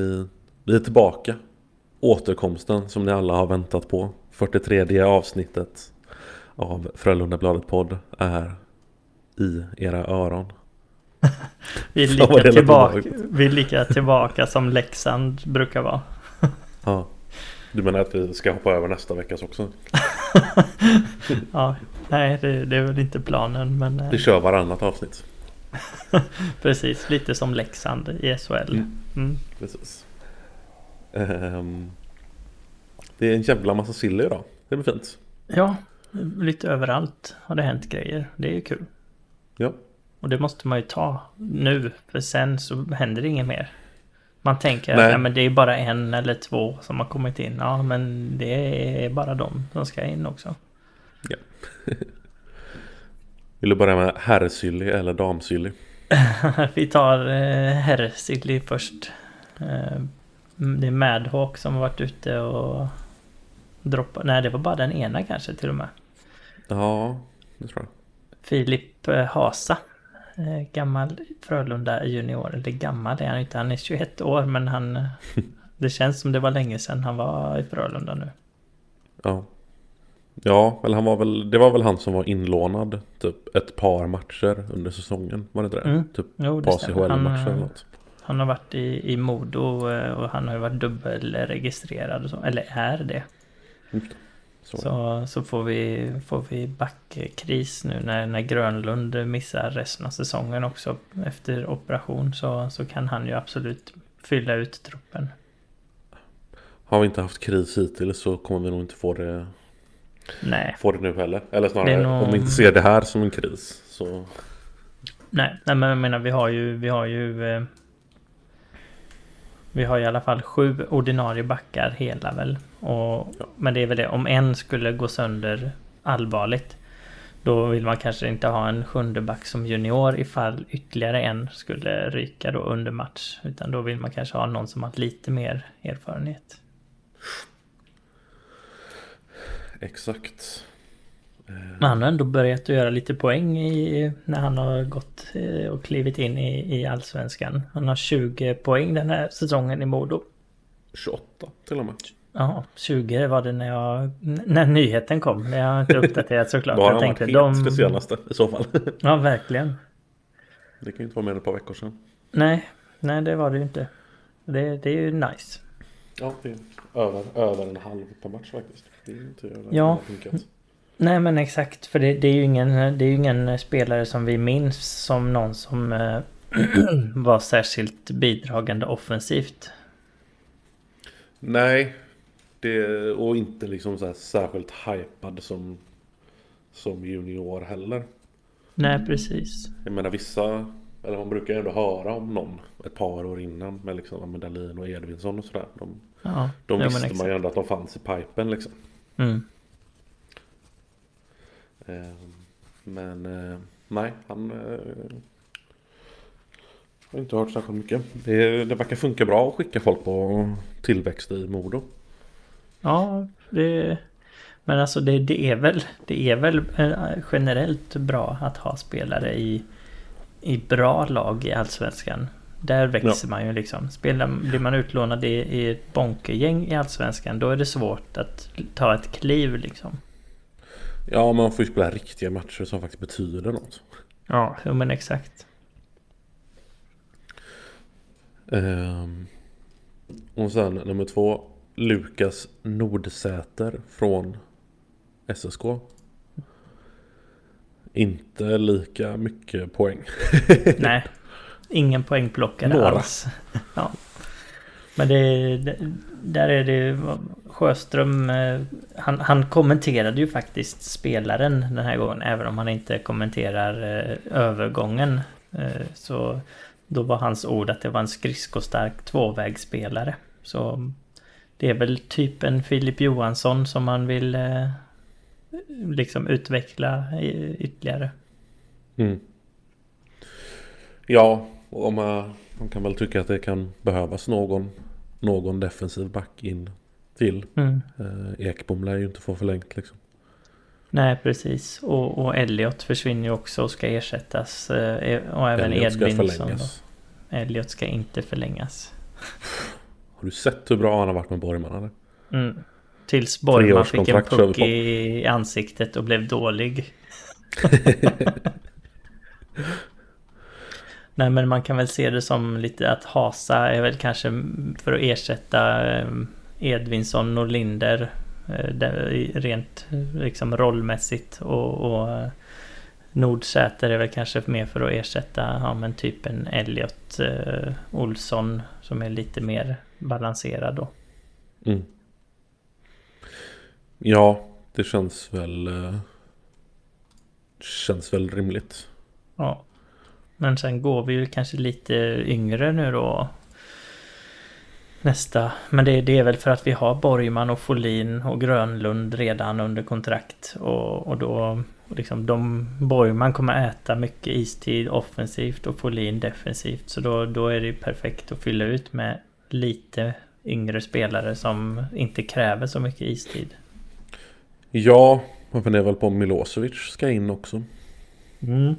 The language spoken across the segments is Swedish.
vi, vi är tillbaka. Återkomsten som ni alla har väntat på. 43 avsnittet av Frölundabladet podd är i era öron. vi, är lika tillbaka, vi är lika tillbaka som Leksand brukar vara. Ja. Du menar att vi ska hoppa över nästa veckas också? Ja, nej det, det är väl inte planen men eh, Vi kör varannat avsnitt. precis lite som Leksand i SHL. Mm. Mm. Precis. Ehm, det är en jävla massa sill idag. Det blir fint. Ja, lite överallt har det hänt grejer. Det är ju kul. Ja. Och det måste man ju ta nu, för sen så händer det inget mer. Man tänker Nej. att ja, men det är bara en eller två som har kommit in. Ja, men det är bara de som ska in också. Vill du börja med herrsilly eller damsilly? Vi tar eh, herrsilly först. Eh, det är Madhawk som har varit ute och droppat. Nej, det var bara den ena kanske till och med. Ja, det tror jag. Filip eh, Hasa. Eh, gammal Frölunda junior. Eller gammal är han inte. Han är 21 år men han... Det känns som det var länge sedan han var i Frölunda nu. Ja. Ja, eller han var väl, det var väl han som var inlånad typ ett par matcher under säsongen. Var det inte det? Mm. Typ Jo, det par CHL-matcher eller eh, något. han har varit i, i Modo eh, och han har ju varit dubbelregistrerad så. Eller är det. Det. Så. Så, så får vi, får vi backkris nu när, när Grönlund missar resten av säsongen också efter operation så, så kan han ju absolut fylla ut truppen. Har vi inte haft kris hittills så kommer vi nog inte få det, Nej, få det nu heller. Eller snarare nog- om vi inte ser det här som en kris. Så nej, nej men jag menar vi har ju, vi har ju eh, Vi har i alla fall sju ordinarie backar hela väl. Och, Ja. Men det är väl det, om en skulle gå sönder allvarligt Då vill man kanske inte ha en sjunde back som junior ifall ytterligare en skulle ryka då under match. Utan då vill man kanske ha någon som har lite mer erfarenhet. Exakt. Men han har ändå börjat att göra lite poäng i, när han har gått eh, och klivit in i, i Allsvenskan. Han har 20 poäng den här säsongen i Modo. 28 till och med. Ja, 20 var det när jag... När nyheten kom. Jag har inte uppdaterat såklart. Jag han tänkte de... det senaste i så fall. Ja, verkligen. Det kan ju inte vara mer än ett par veckor sedan. Nej, nej det var det ju inte. Det, det är ju nice. Ja, det är över, över en halv per match faktiskt. Det är inte jävla Ja. Nej men exakt, för det, det, är ju ingen, det är ingen spelare som vi minns som någon som eh, var särskilt bidragande offensivt. Nej, det, och inte liksom så särskilt hypad som, som junior heller. Nej precis. Jag menar vissa, eller man brukar ju ändå höra om någon ett par år innan med liksom med Dahlin och Edvinsson och sådär. De, Ja, de visste man ju ändå att de fanns i pipen liksom. Mm. Eh, Men eh, nej, han eh, har inte hört särskilt mycket. Det, det verkar funka bra att skicka folk på tillväxt i Modo. Ja, det... Men alltså det, det är väl, det är väl generellt bra att ha spelare i, i bra lag i Allsvenskan. Där växer man ju liksom. Spelar, blir man utlånad i, i ett bonkegäng i Allsvenskan då är det svårt att ta ett kliv liksom. Ja, man får ju spela riktiga matcher som faktiskt betyder något. Ja, jo, men exakt. Ehm, och sen nummer två. Lukas Nordsäter från SSK. Inte lika mycket poäng. Nej, ingen poängplockare Några. alls. Ja. Men det, där är det Sjöström, eh, han, han kommenterade ju faktiskt spelaren den här gången, även om han inte kommenterar eh, övergången. Eh, så då var hans ord att det var en skridskostark tvåvägsspelare. Så det är väl typ en Filip Johansson som man vill liksom utveckla ytterligare. Mm. Ja, och man, man kan väl tycka att det kan behövas någon, någon defensiv back in till. Mm. Eh, Ekbom lär ju inte få förlängt liksom. Nej, precis. Och, och Elliot försvinner ju också och ska ersättas. eh, Och även Elliot ska Edvinsson. då. förlängas. Elliot ska inte förlängas. Har du sett hur bra han har varit med Borgman eller? Mm. Tills Borgman fick en puck i ansiktet och blev dålig. Nej men man kan väl se det som lite att Hasa är väl kanske för att ersätta eh, Edvinsson och Linder eh, rent liksom rollmässigt och, och eh, Nordsäter är väl kanske mer för att ersätta ja, men typ en Elliot eh, Olsson som är lite mer balanserad då. Mm. Ja, det känns väl... eh, Känns väl rimligt. Ja. Men sen går vi ju kanske lite yngre nu då. Nästa. Men det, det är väl för att vi har Borgman och Folin och Grönlund redan under kontrakt. Och, och då liksom de... Borgman kommer äta mycket istid offensivt och Folin defensivt. Så då, då är det ju perfekt att fylla ut med lite yngre spelare som inte kräver så mycket istid. Ja, man funderar väl på om Milosevic ska in också. Mm.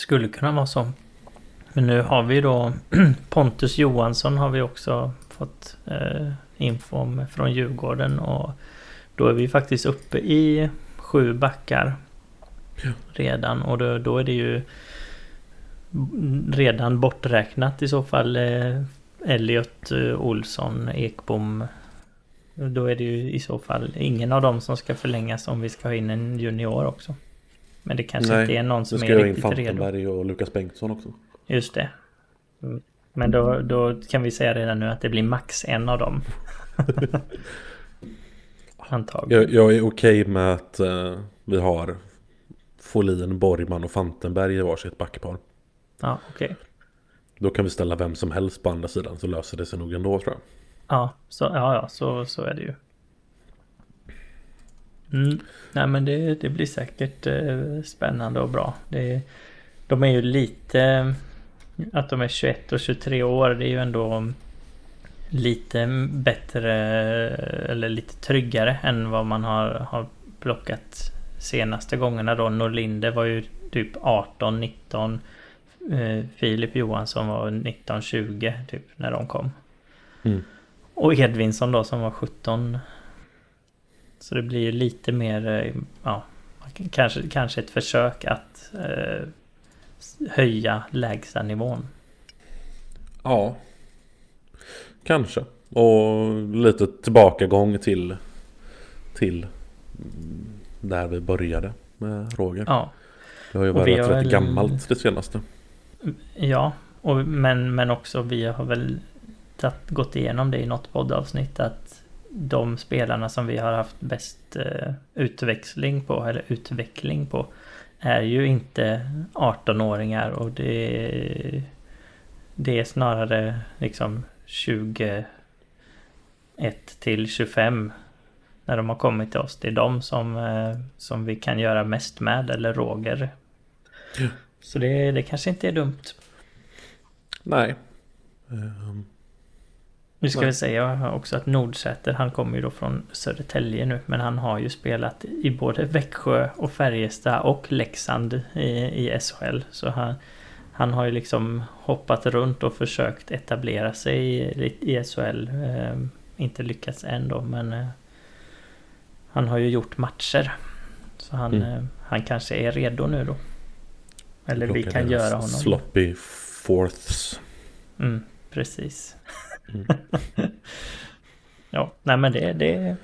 Skulle kunna vara så. Men nu har vi då Pontus Johansson har vi också fått eh, info om från Djurgården och då är vi faktiskt uppe i sju backar Ja. redan och då, då är det ju redan borträknat i så fall eh, Elliot, eh, Olsson, Ekbom. Då är det ju i så fall ingen av dem som ska förlängas om vi ska ha in en junior också. Men det kanske Nej, inte är någon Nu som ska är jag in riktigt redo. Fantenberg och Lukas Bengtsson också. Just det. Men då, då kan vi säga redan nu att det blir max en av dem. Antagligen. Jag, jag är okej med att eh, vi har Folin, Borgman och Fantenberg i varsitt backpar. Ja, okej. Då kan vi ställa vem som helst på andra sidan så löser det sig nog ändå tror jag. Ja, så, ja, ja så, så är det ju. Mm. Nej men det, det blir säkert eh, spännande och bra. Det, de är ju lite... Att de är 21 och 23 år det är ju ändå lite bättre eller lite tryggare än vad man har, har plockat senaste gångerna då. Norlinde var ju typ 18, 19. Eh, Filip Johansson var 19, 20 typ när de kom. Mm. Och Edvinsson då som var 17. Så det blir lite mer, eh, ja, kanske, kanske ett försök att eh, höja lägsta nivån. Ja, kanske. Och lite tillbakagång till, till där vi började med Roger. Ja, Det har ju varit rätt väl- gammalt det senaste. ja och, men, men också vi har väl gått igenom det i något poddavsnitt att de spelarna som vi har haft bäst eh, utväxling på eller utveckling på är ju inte 18-åringar och det det är snarare liksom 21 till 25 när de har kommit till oss. Det är de som, eh, som vi kan göra mest med eller Roger. Ja. Så det, det kanske inte är dumt. Nej. Ehm, Nu ska vi säga också att Nordsäter, han kommer ju då från Södertälje nu, men han har ju spelat i både Växjö och Färjestad och Leksand i, i SHL. Så han, han har ju liksom hoppat runt och försökt etablera sig i, i SHL. Eh, inte lyckats än då, men eh, han har ju gjort matcher. Så han, Mm. eh, han kanske är redo nu då. Eller vi kan göra honom. Sloppy fourths. Mm, precis. Mm. ja, nej men det, det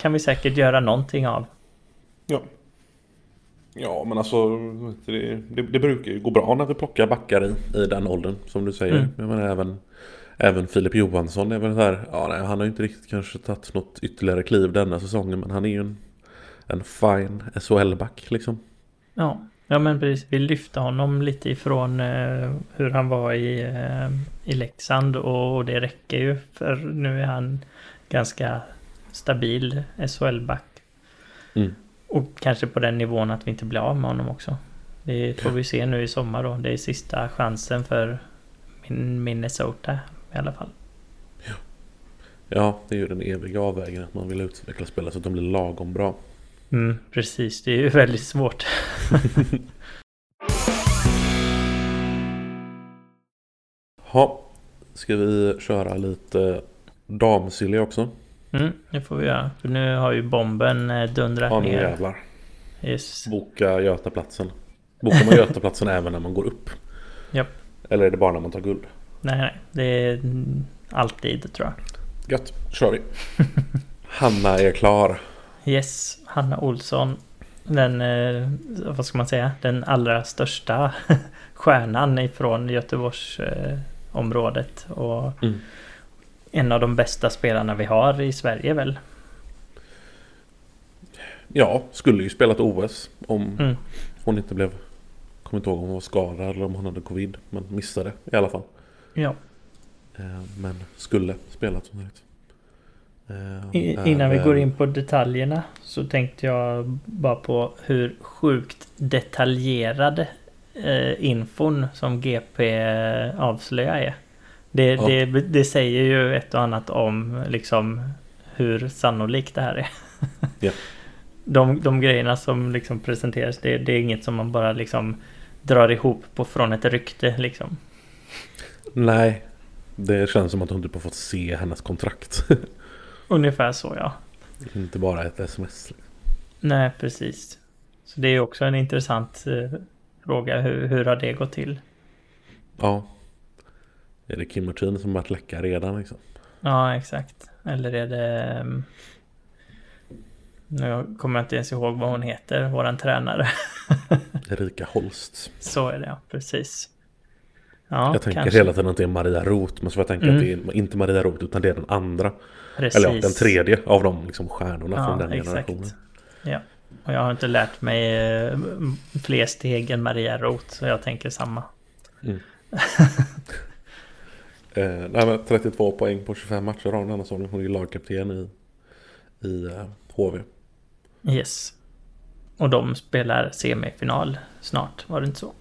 kan vi säkert göra någonting av. Ja. Ja, men alltså det, det, det brukar ju gå bra när vi plockar backar i, i den åldern som du säger. Mm. Jag menar, även, även Filip Johansson är väl här, ja, nej, han har ju inte riktigt kanske tagit något ytterligare kliv denna säsongen men han är ju en, en fine SHL-back liksom. Ja, ja men precis. Vi lyfte honom lite ifrån eh, hur han var i, eh, i Leksand och, och det räcker ju för nu är han ganska stabil SHL-back. Mm. Och kanske på den nivån att vi inte blir av med honom också. Det får vi se nu i sommar då. Det är sista chansen för min Minnesota i alla fall. Ja, det är ju den eviga avvägningen att man vill utveckla spelare så att de blir lagom bra. Mm, precis, det är ju väldigt svårt. Ha. Ska vi köra lite damsilly också? Mm, det får vi göra. För nu har ju bomben eh, dundrat Ja, ner. jävlar. Yes. Boka Götaplatsen. Bokar man Götaplatsen även när man går upp? Japp. Eller är det bara när man tar guld? Nej, nej. Det är alltid tror jag. Gött, kör vi. Hanna är klar. Yes, Hanna Olsson. Den, eh, vad ska man säga, den allra största stjärnan ifrån Göteborgsområdet. Området. och Mm. en av de bästa spelarna vi har i Sverige väl. Ja, skulle ju spelat OS om Mm. hon inte blev... Kommer inte ihåg om hon var skadad eller om hon hade covid. Men missade i alla fall. Ja. Eh, Men skulle spelat som sagt. Eh, innan vi går in på detaljerna så tänkte jag bara på hur sjukt detaljerad eh, infon som GP avslöjar är. Det, Ja. det, det säger ju ett och annat om liksom hur sannolikt det här är. Ja. De, de grejerna som liksom presenteras, det, det är inget som man bara liksom drar ihop på från ett rykte liksom. Nej. Det känns som att hon typ har fått se hennes kontrakt. Ungefär så ja. inte bara ett sms. Nej, precis. Så det är också en intressant eh, fråga. Hur, hur har det gått till? Ja. Är det Kim Martin som varit läcka redan liksom? Ja, exakt. Eller är det... ehm, Nu kommer jag inte ens ihåg vad hon heter, våran tränare. Erika Holst. Så är det, ja. Precis. Ja, jag tänker kanske. hela tiden att det är Maria Roth. Men så får jag tänka Mm. att det är inte Maria Roth utan det är den andra. Precis. Eller ja, den tredje av de liksom stjärnorna Ja, från den exakt. generationen. Ja. Och jag har inte lärt mig eh, fler steg än Maria Roth, så jag tänker samma. Eh, nej, men 32 poäng på 25 matcher har hon säsongen. Hon är lagkapten i, i eh, HV. Yes. Och de spelar semifinal snart, var det inte så?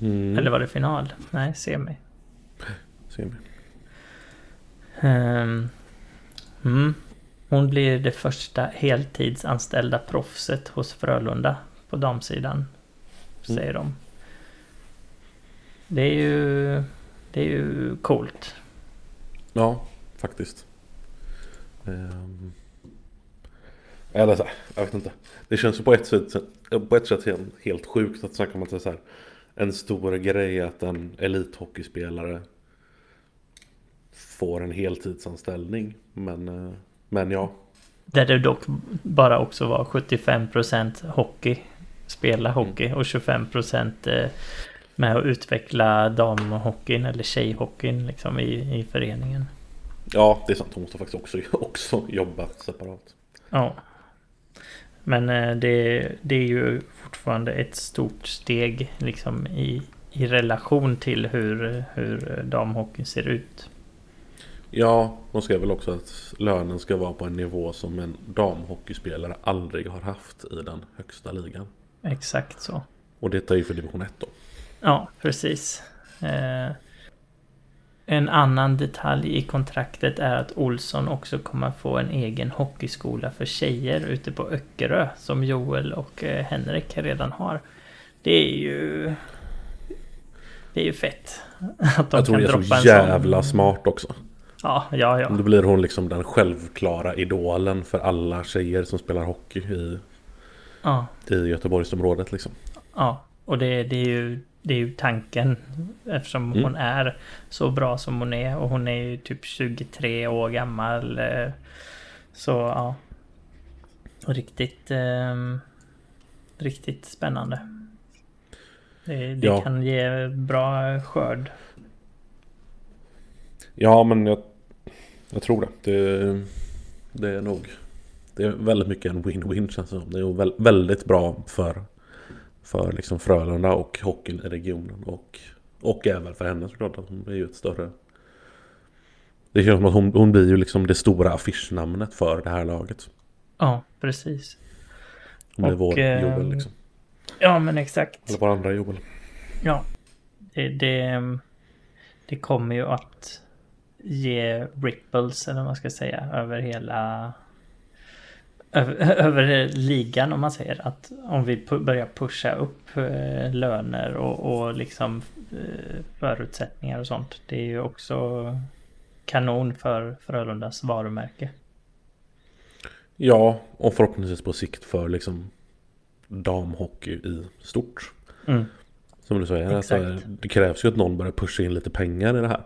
Mm. Eller var det final? Nej, semi. Ser vi. Ehm, mm. Hon blir det första heltidsanställda proffset hos Frölunda på damsidan. Säger de. Det är ju... Det är ju coolt. Ja, faktiskt. Ehm. Eller så jag vet inte. Det känns ju på ett sätt, på ett sätt helt, sjukt att snacka om att så här, en stor grej att en elithockeyspelare får en heltidsanställning. Men, eh, men ja, Där det dock bara också var 75% hockey. Spela hockey och 25% eh, med att utveckla damhockeyn eller tjejhockeyn liksom i, i föreningen. ja det är sant. Hon måste faktiskt också, också jobba separat. Ja. Men eh, det, det är ju fortfarande ett stort steg liksom i, i relation till hur, hur damhockeyn ser ut. Ja, de skrev väl också att lönen ska vara på en nivå som en damhockeyspelare aldrig har haft i den högsta ligan. Exakt så. Och det är ju för division 1 då. Ja, precis. Eh, en annan detalj i kontraktet är att Olsson också kommer få en egen hockeyskola för tjejer ute på Öckerö som Joel och eh, Henrik redan har. Det är ju... Det är ju fett. Att de Jag tror kan det är så en jävla sån... smart också. Ja, ja, ja. Då blir hon liksom den självklara idolen för alla tjejer som spelar hockey i, Ja, i Göteborgsområdet liksom. ja. Och det, det, är ju, det är ju tanken. Eftersom Mm. hon är så bra som hon är. Och hon är ju typ 23 år gammal. eh, Så ja. Riktigt... ehm, riktigt spännande. Det, det Ja. kan ge bra skörd. Ja men jag, jag tror det. det. Det är nog Det är väldigt mycket en win-win känns det som. Det är väldigt bra för För liksom Frölunda och hockeyn i regionen och Och även för henne såklart att hon blir ju ett större Det känns som att hon, hon blir ju liksom det stora affischnamnet för det här laget Ja, precis. Hon blir Och, vår eh, Joel liksom Ja, men exakt. Eller vår andra Joel Ja. Det, det, det kommer ju att ge ripples, eller vad man ska säga, över hela... över, ligan om man säger att om vi börjar pusha upp eh, löner och, och liksom eh, förutsättningar och sånt. Det är ju också kanon för Frölundas varumärke. Ja, och förhoppningsvis på sikt för liksom damhockey i stort. Mm. Som du säger, alltså, det krävs ju att någon börjar pusha in lite pengar i det här.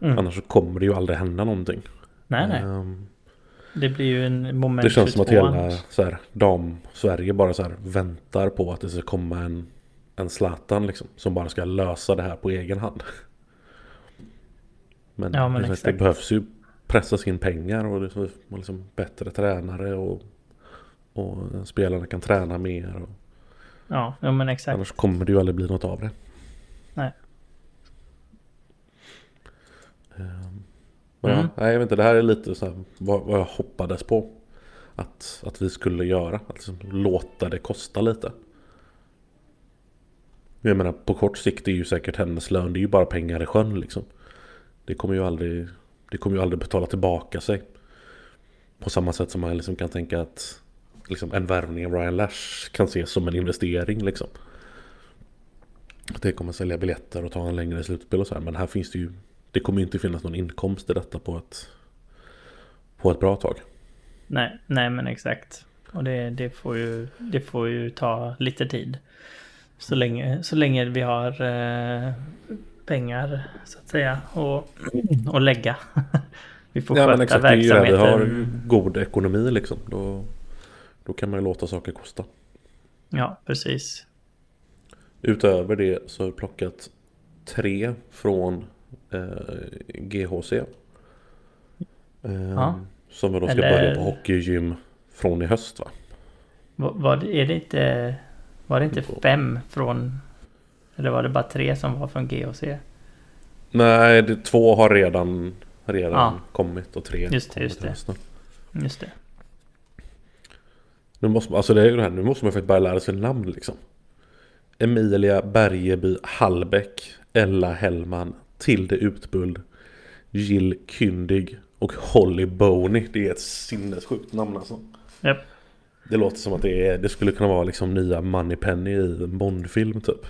Mm. Annars så kommer det ju aldrig hända någonting. Nej, nej. Ehm, Det blir ju en moment det känns som att 22 hela så här, dam-Sverige bara så här väntar på att det ska komma en, en Zlatan liksom. Som bara ska lösa det här på egen hand. Men, Ja, men det, det behövs ju pressas in pengar och är liksom bättre tränare och, och spelarna kan träna mer. Och, Ja, ja men exakt. annars kommer det ju aldrig bli något av det. Nej. Men Mm. ja, nej, jag vet inte, det här är lite så här, vad, vad jag hoppades på. Att, att vi skulle göra. Att liksom låta det kosta lite. Jag menar på kort sikt är ju säkert hennes lön. Det är ju bara pengar i sjön liksom. Det kommer ju aldrig, det kommer ju aldrig betala tillbaka sig. På samma sätt som man liksom kan tänka att liksom en värvning av Ryan Lash kan ses som en investering liksom. Att det kommer sälja biljetter och ta en längre slutspel och så här. Men här finns det ju Det kommer inte finnas någon inkomst i detta på ett På ett bra tag. Nej, nej men exakt. Och det, det, får ju, det får ju ta lite tid. Så länge, så länge vi har eh, pengar så att säga och, och lägga. vi får Ja sköta men exakt, det är ju det. Vi verksamheten. har god ekonomi liksom. Då, då kan man ju låta saker kosta. Ja, precis. Utöver det så har vi plockat tre från GHC. Eh, Ja. Som vi då ska Eller- börja på hockeygym från i höst va? Var, var det, är det inte, var det inte fem från... Eller var det bara tre som var från GHC? Nej, det, två har redan, redan Ja. kommit och tre Just det, just det. hösten. Just det. Nu måste, man- alltså det är ju det här, nu måste man faktiskt börja lära sig namn liksom. Emilia Bergeby Hallbäck, Ella Hellman, Tilde Utbuld, Jill Kyndig och Holly Boney. Det är ett sinnessjukt namn alltså. Japp. Det låter som att det, är, det skulle kunna vara liksom nya Moneypenny i en Bondfilm typ.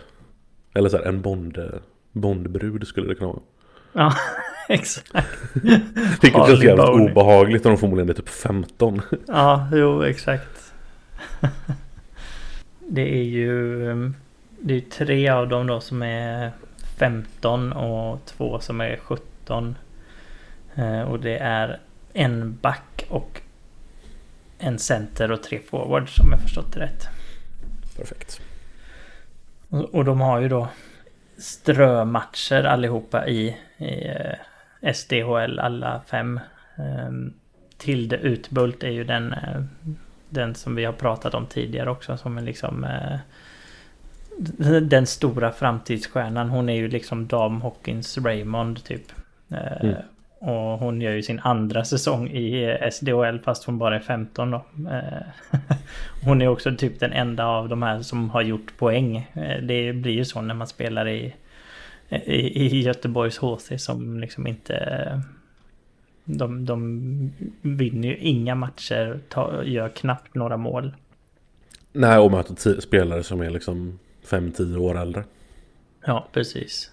Eller så här, en Bond, Bondbrud skulle det kunna vara. Ja, exakt. Vilket känns jävligt Boney. obehagligt när de förmodligen är typ 15. Ja, jo, exakt. Det är ju... Det är tre av dem då som är 15 och två som är 17. Eh, Och det är en back och en center och tre forwards om jag förstått det rätt. Perfekt. Och de har ju då strömatcher allihopa i, i eh, SDHL, alla fem. Um, Tilde Utbult är ju den, eh, den som vi har pratat om tidigare också som är liksom den stora framtidsstjärnan. Hon är ju liksom damhockeyns Raymond typ. Eh, Mm. Och hon gör ju sin andra säsong i eh, SDHL fast hon bara är 15 då. Eh, Hon är också typ den enda av de här som har gjort poäng. Det blir ju så när man spelar i, i, i Göteborgs HC som liksom inte... De, de vinner ju inga matcher, tar, gör knappt några mål. Nej, och möter spelare som är liksom 5-10 år äldre. Ja, precis.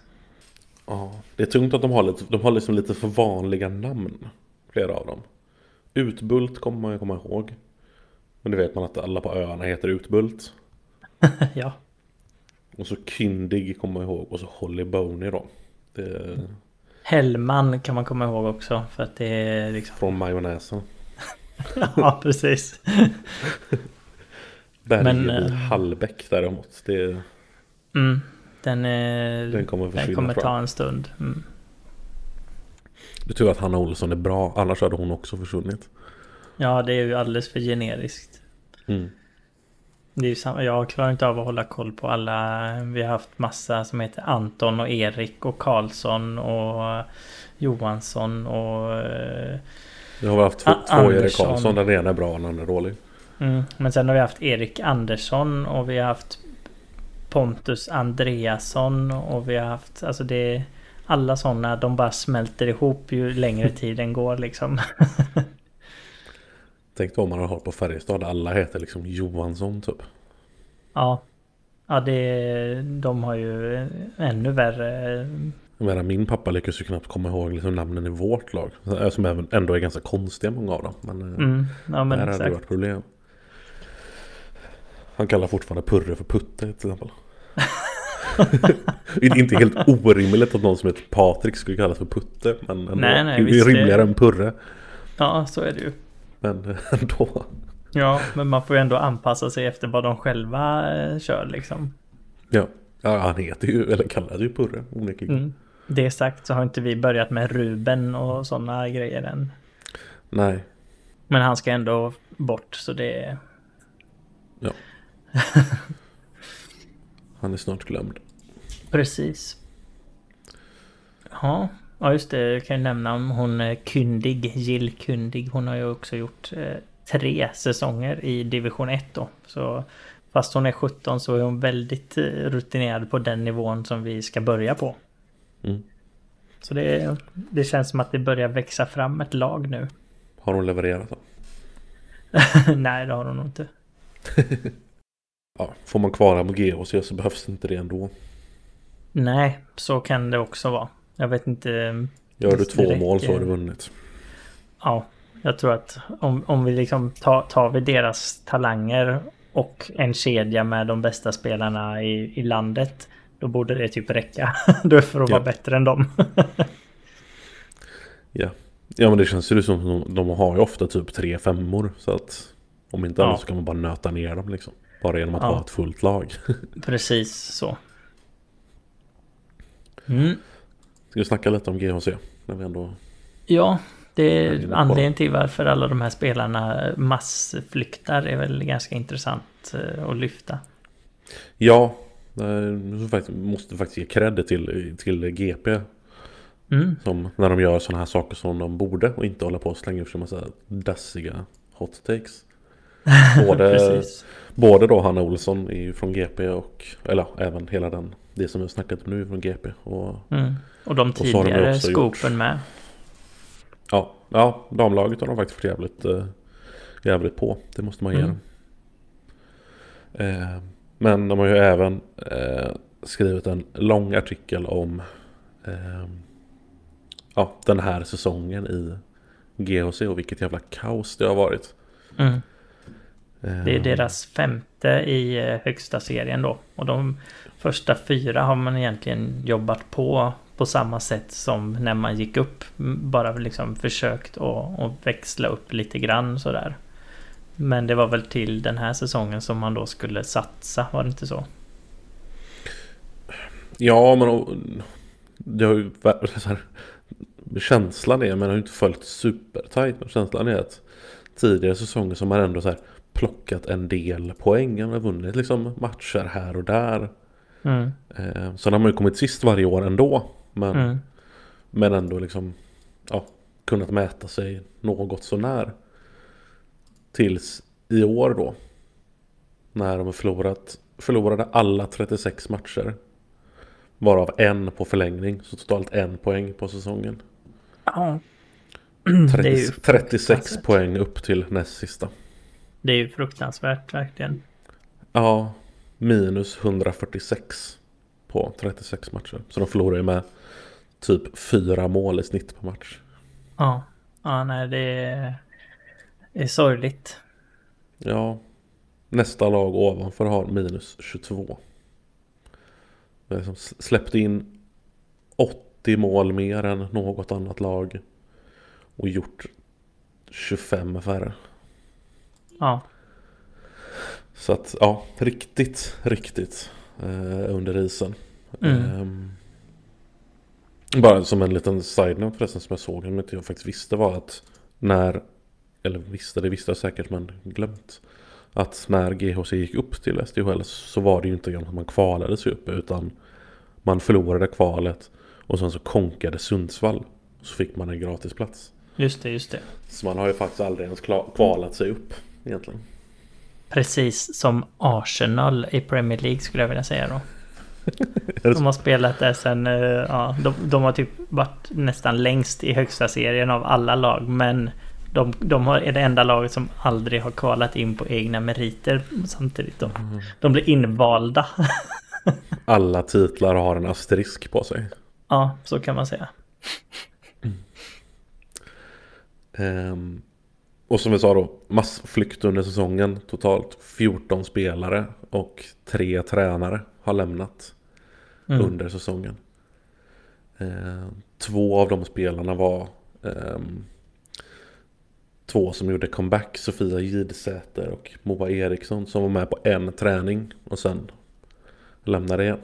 Ja, det är tungt att de har lite, de har liksom lite för vanliga namn. Flera av dem. Utbult kommer man ju komma ihåg. Men det vet man att alla på öarna heter Utbult. ja, Och så Kyndig kommer man ihåg. Och så Holly Boney då. Det Hellman kan man komma ihåg också för att det är liksom... från majonnäsen. ja, precis. Bergeby Men, eh, Hallbäck däremot. Det, Mm, den, är, den kommer den kommer tror ta en stund. Mm. Det är tur att Hanna Olsson är bra. Annars hade hon också försvunnit. Ja, det är ju alldeles för generiskt. Mm. Det är samma, jag klarar inte av att hålla koll på alla. Vi har haft massa som heter Anton och Erik och Karlsson och Johansson och... eh, Jag har haft två, två Erik. Karlsson. Den ena är bra och den andra är dålig. Mm. Men sen har vi haft Erik Andersson och vi har haft Pontus Andreasson och vi har haft... Alltså det... Alla sådana, de bara smälter ihop ju längre tiden går liksom. Tänk då om man har hållit på Färjestad. Alla heter liksom Johansson typ. Ja. Ja, det, de har ju ännu värre... Jag menar min pappa lyckas ju knappt komma ihåg liksom namnen i vårt lag. Som ändå är ganska konstiga många av dem. Men, eh, Mm, ja men där hade det exakt. varit problem. Han kallar fortfarande Purre för Putte till exempel. det är inte helt orimligt att någon som heter Patrik skulle kallas för Putte. Men ändå. Nej, nej, det är visst, det- rimligare än Purre. Ja, så är det ju. Men eh, ändå. Ja, men man får ju ändå anpassa sig efter vad de själva eh, kör liksom. Ja. ja, han heter ju, eller kallas ju Purre onekligen. Mm. Det sagt så har inte vi börjat med Ruben och sådana grejer än. Nej, Men han ska ändå bort så det... han är snart glömd. Precis. Ja, ja just det. Jag kan ju nämna om hon är Kyndig, Jill Kyndig. Hon har ju också gjort eh, tre säsonger i division 1 då. Så fast hon är 17 så är hon väldigt eh, rutinerad på den nivån som vi ska börja på. Mm. Så det, det känns som att det börjar växa fram ett lag nu. Har hon levererat då? Nej, det har hon nog inte. Ja, får man kvala mot GHC så behövs inte det ändå. Nej, så kan det också vara. Jag vet inte. Gör du två räcker. mål så har du vunnit. Ja, jag tror att om, om vi liksom tar, tar vi deras talanger och en kedja med de bästa spelarna i, i landet. Då borde det typ räcka. då för att Ja. vara bättre än dem. Ja. ja men det känns ju som de, de har ju ofta typ tre femmor. Så att om inte Ja. annat så kan man bara nöta ner dem liksom. Bara genom att Ja. ha ett fullt lag. Precis så. Mm. Ska vi snacka lite om GHC? När vi ändå... Ja, det är anledningen till varför alla de här spelarna massflyktar är väl ganska intressant eh, att lyfta. Ja. Måste faktiskt ge cred till, till GP. Mm. Som, när de gör sådana här saker som de borde. Och inte hålla på och slänga ur sig massa dassiga hot takes. Både, både då Hanna Olsson är ju från GP och eller även hela den det som vi har snackat om nu är från GP. Och Mm. Och de tidigare också gjort. skopen med. ja, ja, damlaget har de faktiskt varit jävligt, eh, jävligt på. Det måste man ge Mm. dem. Eh, men de har ju även eh, skrivit en lång artikel om eh, ja, den här säsongen i GHC och vilket jävla kaos det har varit. Mm. Eh, Det är deras femte i eh, högsta serien då. Och de första fyra har man egentligen jobbat på på samma sätt som när man gick upp. Bara liksom försökt att, att växla upp lite grann sådär. Men det var väl till den här säsongen som man då skulle satsa, var det inte så? Ja, men det har ju här, Känslan är, men har ju inte följt supertajt. Men känslan är att tidigare säsonger som har ändå så här plockat en del poäng. Man har vunnit liksom matcher här och där. Mm. Eh, sen har man ju kommit sist varje år ändå. Men, Mm. men ändå liksom ja, kunnat mäta sig något sånär. Tills i år då. När de förlorat, förlorade alla 36 matcher. Varav en på förlängning. Så totalt en poäng på säsongen. Ja. 30, Det är ju 36 fruktansvärt. poäng upp till näst sista. Det är ju fruktansvärt verkligen. Ja, minus 146 på 36 matcher. Så de förlorar ju med typ fyra mål i snitt per match. Ja. Ja, nej det är, det är sorgligt. Ja, nästa lag ovanför har minus 22. Vi har liksom s- släppt in 80 mål mer än något annat lag. Och gjort 25 färre. Ja. Så att ja, riktigt, riktigt eh, under isen. Mm. Ehm, bara som en liten side-note förresten som jag såg, som inte jag faktiskt visste var att när, eller visste, det visste jag säkert men glömt. Att när GHC gick upp till SDHL så var det ju inte att man kvalade sig upp utan man förlorade kvalet och sen så konkade Sundsvall. Så fick man en gratisplats. Just det, just det. Så man har ju faktiskt aldrig ens kvalat sig upp egentligen. Precis som Arsenal i Premier League skulle jag vilja säga då. De har spelat där sen, eh, ja, de, de har typ varit nästan längst i högsta serien av alla lag. Men De, de har, är det enda laget som aldrig har kvalat in på egna meriter samtidigt. De, Mm. de blir invalda. Alla titlar har en asterisk på sig. ja, så kan man säga. Ehm, och som vi sa då, massflykt under säsongen. Totalt 14 spelare och tre tränare har lämnat Mm. under säsongen. Ehm, två av de spelarna var ehm, två som gjorde comeback. Sofia Gidsäter och Moa Eriksson som var med på en träning och sen lämnade igen.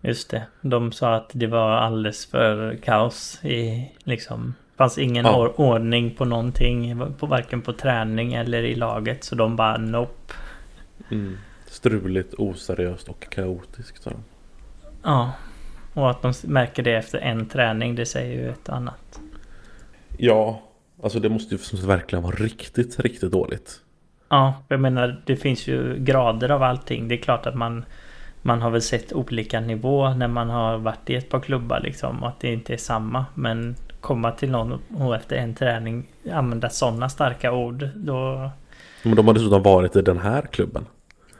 Just det. De sa att det var alldeles för kaos i liksom... fanns ingen Ja. or- ordning på någonting. På, varken på träning eller i laget. Så de bara nope. Mm. Struligt, oseriöst och kaotiskt sa de. Ja. Och att de märker det efter en träning, det säger ju ett annat. Ja, alltså det måste ju verkligen vara riktigt, riktigt dåligt. Ja, jag menar det finns ju grader av allting. Det är klart att man man har väl sett olika nivå när man har varit i ett par klubbar liksom. Och att det inte är samma. Men komma till någon och efter en träning använda sådana starka ord. Då... Men de har dessutom varit i den här klubben.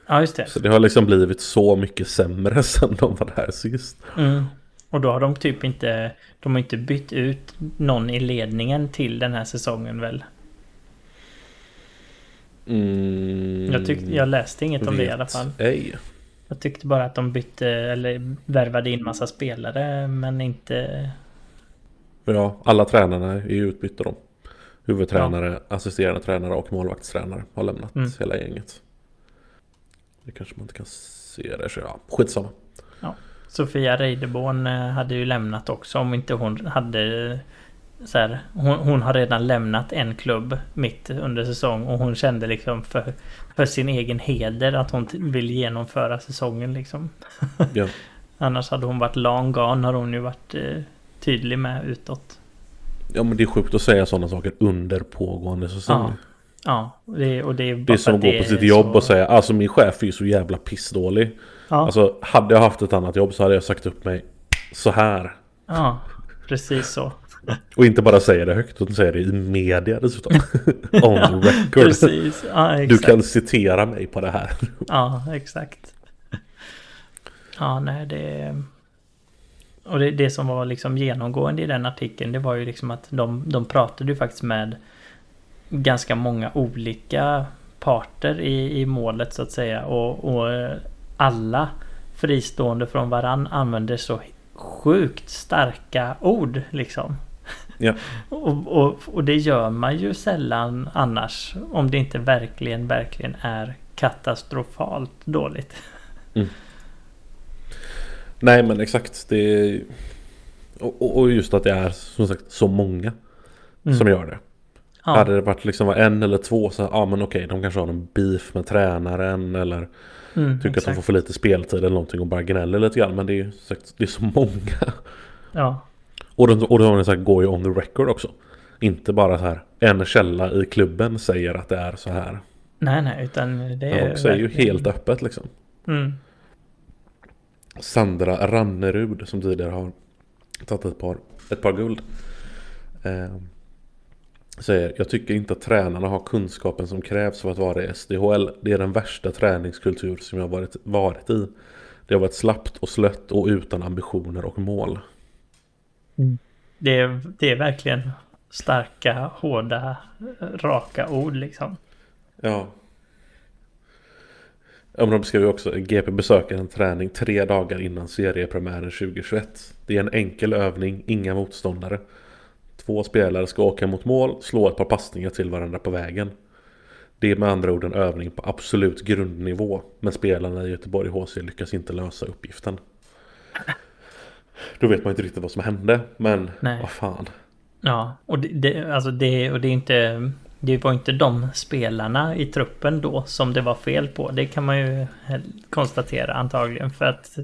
Ja, just det. Så det har liksom blivit så mycket sämre sen de var där sist. Mm. Och då har de typ inte... De har inte bytt ut någon i ledningen till den här säsongen väl? Mm, Jag, tyckte, jag läste inget om det i alla fall. Ej. Jag tyckte bara att de bytte eller värvade in massa spelare men inte... Ja, alla tränarna är utbytta då. Huvudtränare, assisterande tränare och målvaktstränare har lämnat Mm. hela gänget. Det kanske man inte kan se det, så ja, skitsamma. Sofia Reideborn eh, hade ju lämnat också om inte hon hade... Så här, hon, hon har redan lämnat en klubb mitt under säsong och hon kände liksom för, för sin egen heder att hon vill genomföra säsongen liksom. Ja. Annars hade hon varit long gone har hon ju varit eh, tydlig med utåt. ja, men det är sjukt att säga sådana saker under pågående säsong. Ja, och det, och det är bara Det är som att gå på sitt är jobb så- och säga alltså min chef är ju så jävla pissdålig. Ja, Alltså hade jag haft ett annat jobb så hade jag sagt upp mig så här. ja precis så. Och inte bara säga det högt utan säga det i media dessutom. On record. Precis, ja Du kan citera mig på det här. Ja, exakt. Ja, nej det... Och det, det som var liksom genomgående i den artikeln det var ju liksom att de, de pratade ju faktiskt med ganska många olika parter i, i målet så att säga och, och eh, alla fristående från varann använder så sjukt starka ord liksom. Ja. Och, och, och det gör man ju sällan annars om det inte verkligen, verkligen är katastrofalt dåligt. Nej men exakt. Det är... och, och- just att det är som sagt så många Mm. som gör det. Ja, Hade det varit liksom en eller två så ja men okej de kanske har någon beef med tränaren eller mm, tycker att de exakt. får för lite speltid eller någonting och bara gnäller lite grann. Men det är sagt, det är så många. Ja, Och de, och de så här, går ju on the record också. Inte bara så här en källa i klubben säger att det är så här. nej, nej, utan det är... de säger ju helt öppet liksom. Mm, Sandra Rannerud som tidigare har tagit ett par, ett par guld. Eh, säger, jag tycker inte att tränarna har kunskapen som krävs för att vara i SDHL. Det är den värsta träningskultur som jag varit, varit i. Det har varit slappt och slött och utan ambitioner och mål. det, är, det är verkligen starka, hårda, raka ord liksom. Ja. Ja men de beskriver också GP besöker en träning tre dagar innan seriepremiären 2021. Det är en enkel övning, inga motståndare. Två spelare ska åka mot mål, slå ett par passningar till varandra på vägen. Det är med andra ord en övning på absolut grundnivå. Men spelarna i Göteborg HC lyckas inte lösa uppgiften. Då vet man inte riktigt vad som hände. Men Nej. vad fan. Ja, och det, det, alltså det, och det är inte... Det var inte de spelarna i truppen då som det var fel på. Det kan man ju konstatera antagligen. För att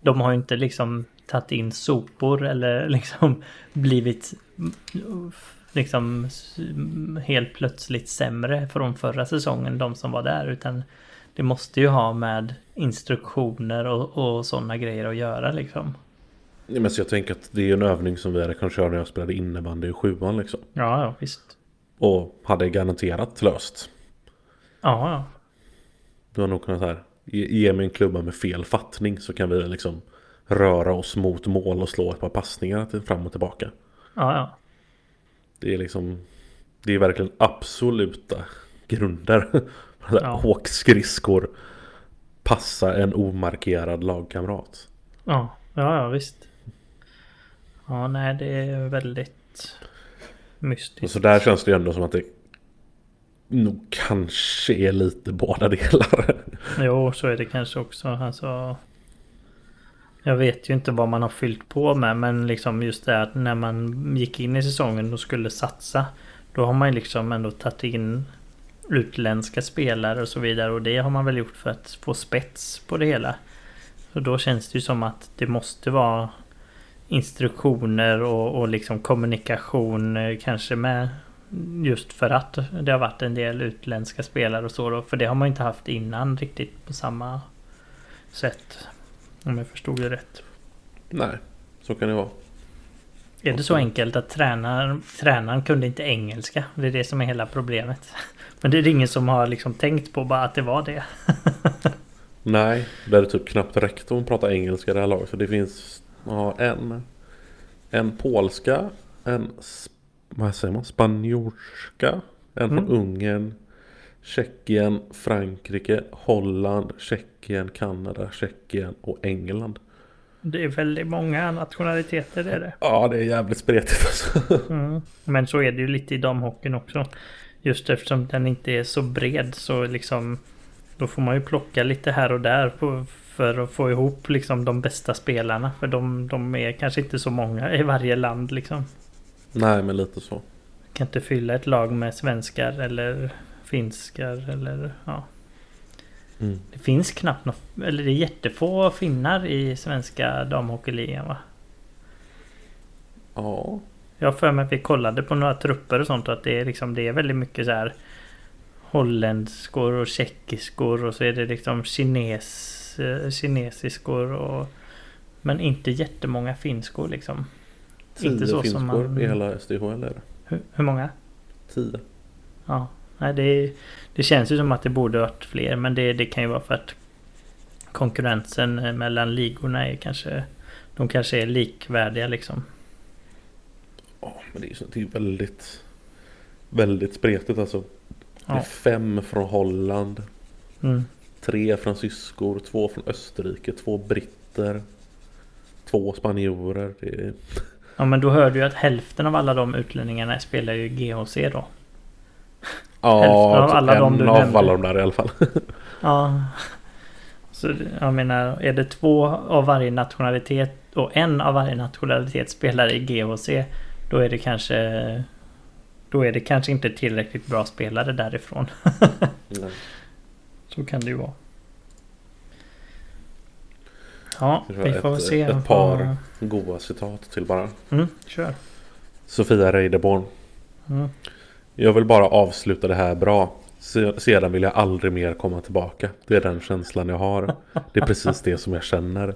de har ju inte liksom tagit in sopor eller liksom blivit liksom helt plötsligt sämre från förra säsongen, de som var där. Utan det måste ju ha med instruktioner och, och sådana grejer att göra liksom. Ja, men så jag tänker att det är en övning som vi hade köra när jag spelade innebandy i sjuan liksom. Ja, ja visst. Och hade garanterat löst. Ja, ja. Du har nog kunnat så här. Ge ge mig en klubba med fel fattning så kan vi liksom röra oss mot mål och slå ett par passningar till fram och tillbaka. Ja, ja. Det är liksom Det är verkligen absoluta grunder. Ja. Åk skridskor Passa en omarkerad lagkamrat. Ja, ja, ja visst. Ja, nej, det är väldigt Och mystiskt. så där känns det ju ändå som att det nog kanske är lite båda delar. Jo, så är det kanske också. Alltså, jag vet ju inte vad man har fyllt på med, men liksom just det att när man gick in i säsongen och skulle satsa. Då har man ju liksom ändå tagit in utländska spelare och så vidare. Och det har man väl gjort för att få spets på det hela. Så då känns det ju som att det måste vara instruktioner och, och liksom kommunikation eh, kanske med just för att det har varit en del utländska spelare och så då. För det har man inte haft innan riktigt på samma sätt. Om jag förstod det rätt. Nej, så kan det vara. Är det så enkelt att tränaren, tränaren kunde inte engelska? Det är det som är hela problemet. Men det är ingen som har liksom tänkt på bara att det var det. Nej, det är typ knappt räckt om att prata engelska i det här laget. För det finns ja, en, en polska, en vad säger man, spanjorska, en från Mm. Ungern, Tjeckien, Frankrike, Holland, Tjeckien, Kanada, Tjeckien och England. Det är väldigt många nationaliteter det är det. Ja, det är jävligt spretigt alltså. Mm. Men så är det ju lite i damhockeyn också. Just eftersom den inte är så bred så liksom Då får man ju plocka lite här och där på, för att få ihop liksom de bästa spelarna. För de, de är kanske inte så många i varje land liksom. Nej, men lite så. Kan inte fylla ett lag med svenskar eller finskar eller ja. Mm. Det finns knappt något, eller det är jättefå finnar i svenska damhockeyligan va? Ja, Jag har för mig att vi kollade på några trupper och sånt och att det är liksom det är väldigt mycket så här Holländskor och tjeckiskor och så är det liksom kines, eh, kinesiskor och Men inte jättemånga finskor liksom. Inte tio så som finskor man- i hela SDHL är. Hur, hur många? Tio. Ja, nej det, det känns ju som att det borde varit fler men det, det kan ju vara för att konkurrensen eh, mellan ligorna är kanske De kanske är likvärdiga liksom. Ja, men det är, så, är väldigt Väldigt spretigt alltså. Det är fem från Holland. Mm. Tre fransyskor, två från Österrike, två britter. Två spanjorer. Är... Ja men då hör du ju att hälften av alla de utlänningarna spelar ju GHC då. Ja, Hälften av typ alla en de du av nämnde. alla de där i alla fall. Ja. Så jag menar, är det två av varje nationalitet och en av varje nationalitet spelar i GHC Då är det kanske Då är det kanske inte tillräckligt bra spelare därifrån. Nej. Så kan det ju vara. Ja, vi får ett- se. ett vad- par. Goa citat till bara. Mm, kör. Sofia Reideborn. Mm. Jag vill bara avsluta det här bra. Se- Sedan vill jag aldrig mer komma tillbaka. Det är den känslan jag har. Det är precis det som jag känner.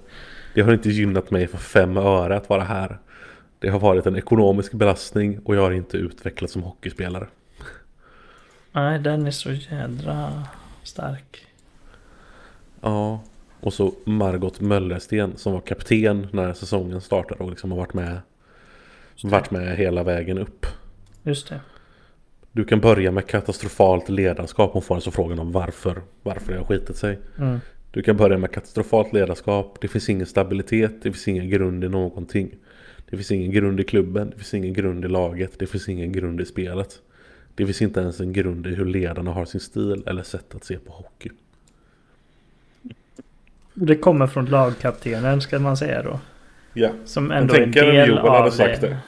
Det har inte gynnat mig för fem öre att vara här. Det har varit en ekonomisk belastning och jag har inte utvecklats som hockeyspelare. Nej, den är så jädra stark. Ja, och så Margot Möllersten som var kapten när säsongen startade och liksom har varit med, varit med hela vägen upp. Just det. Du kan börja med katastrofalt ledarskap. Hon får alltså frågan om varför, varför det har skitit sig. Mm. Du kan börja med katastrofalt ledarskap. Det finns ingen stabilitet. Det finns ingen grund i någonting. Det finns ingen grund i klubben. Det finns ingen grund i laget. Det finns ingen grund i spelet. Det finns inte ens en grund i hur ledarna har sin stil eller sätt att se på hockey. Det kommer från lagkaptenen ska man säga då. Ja. Som ändå en tänker del Joel av hade sagt det.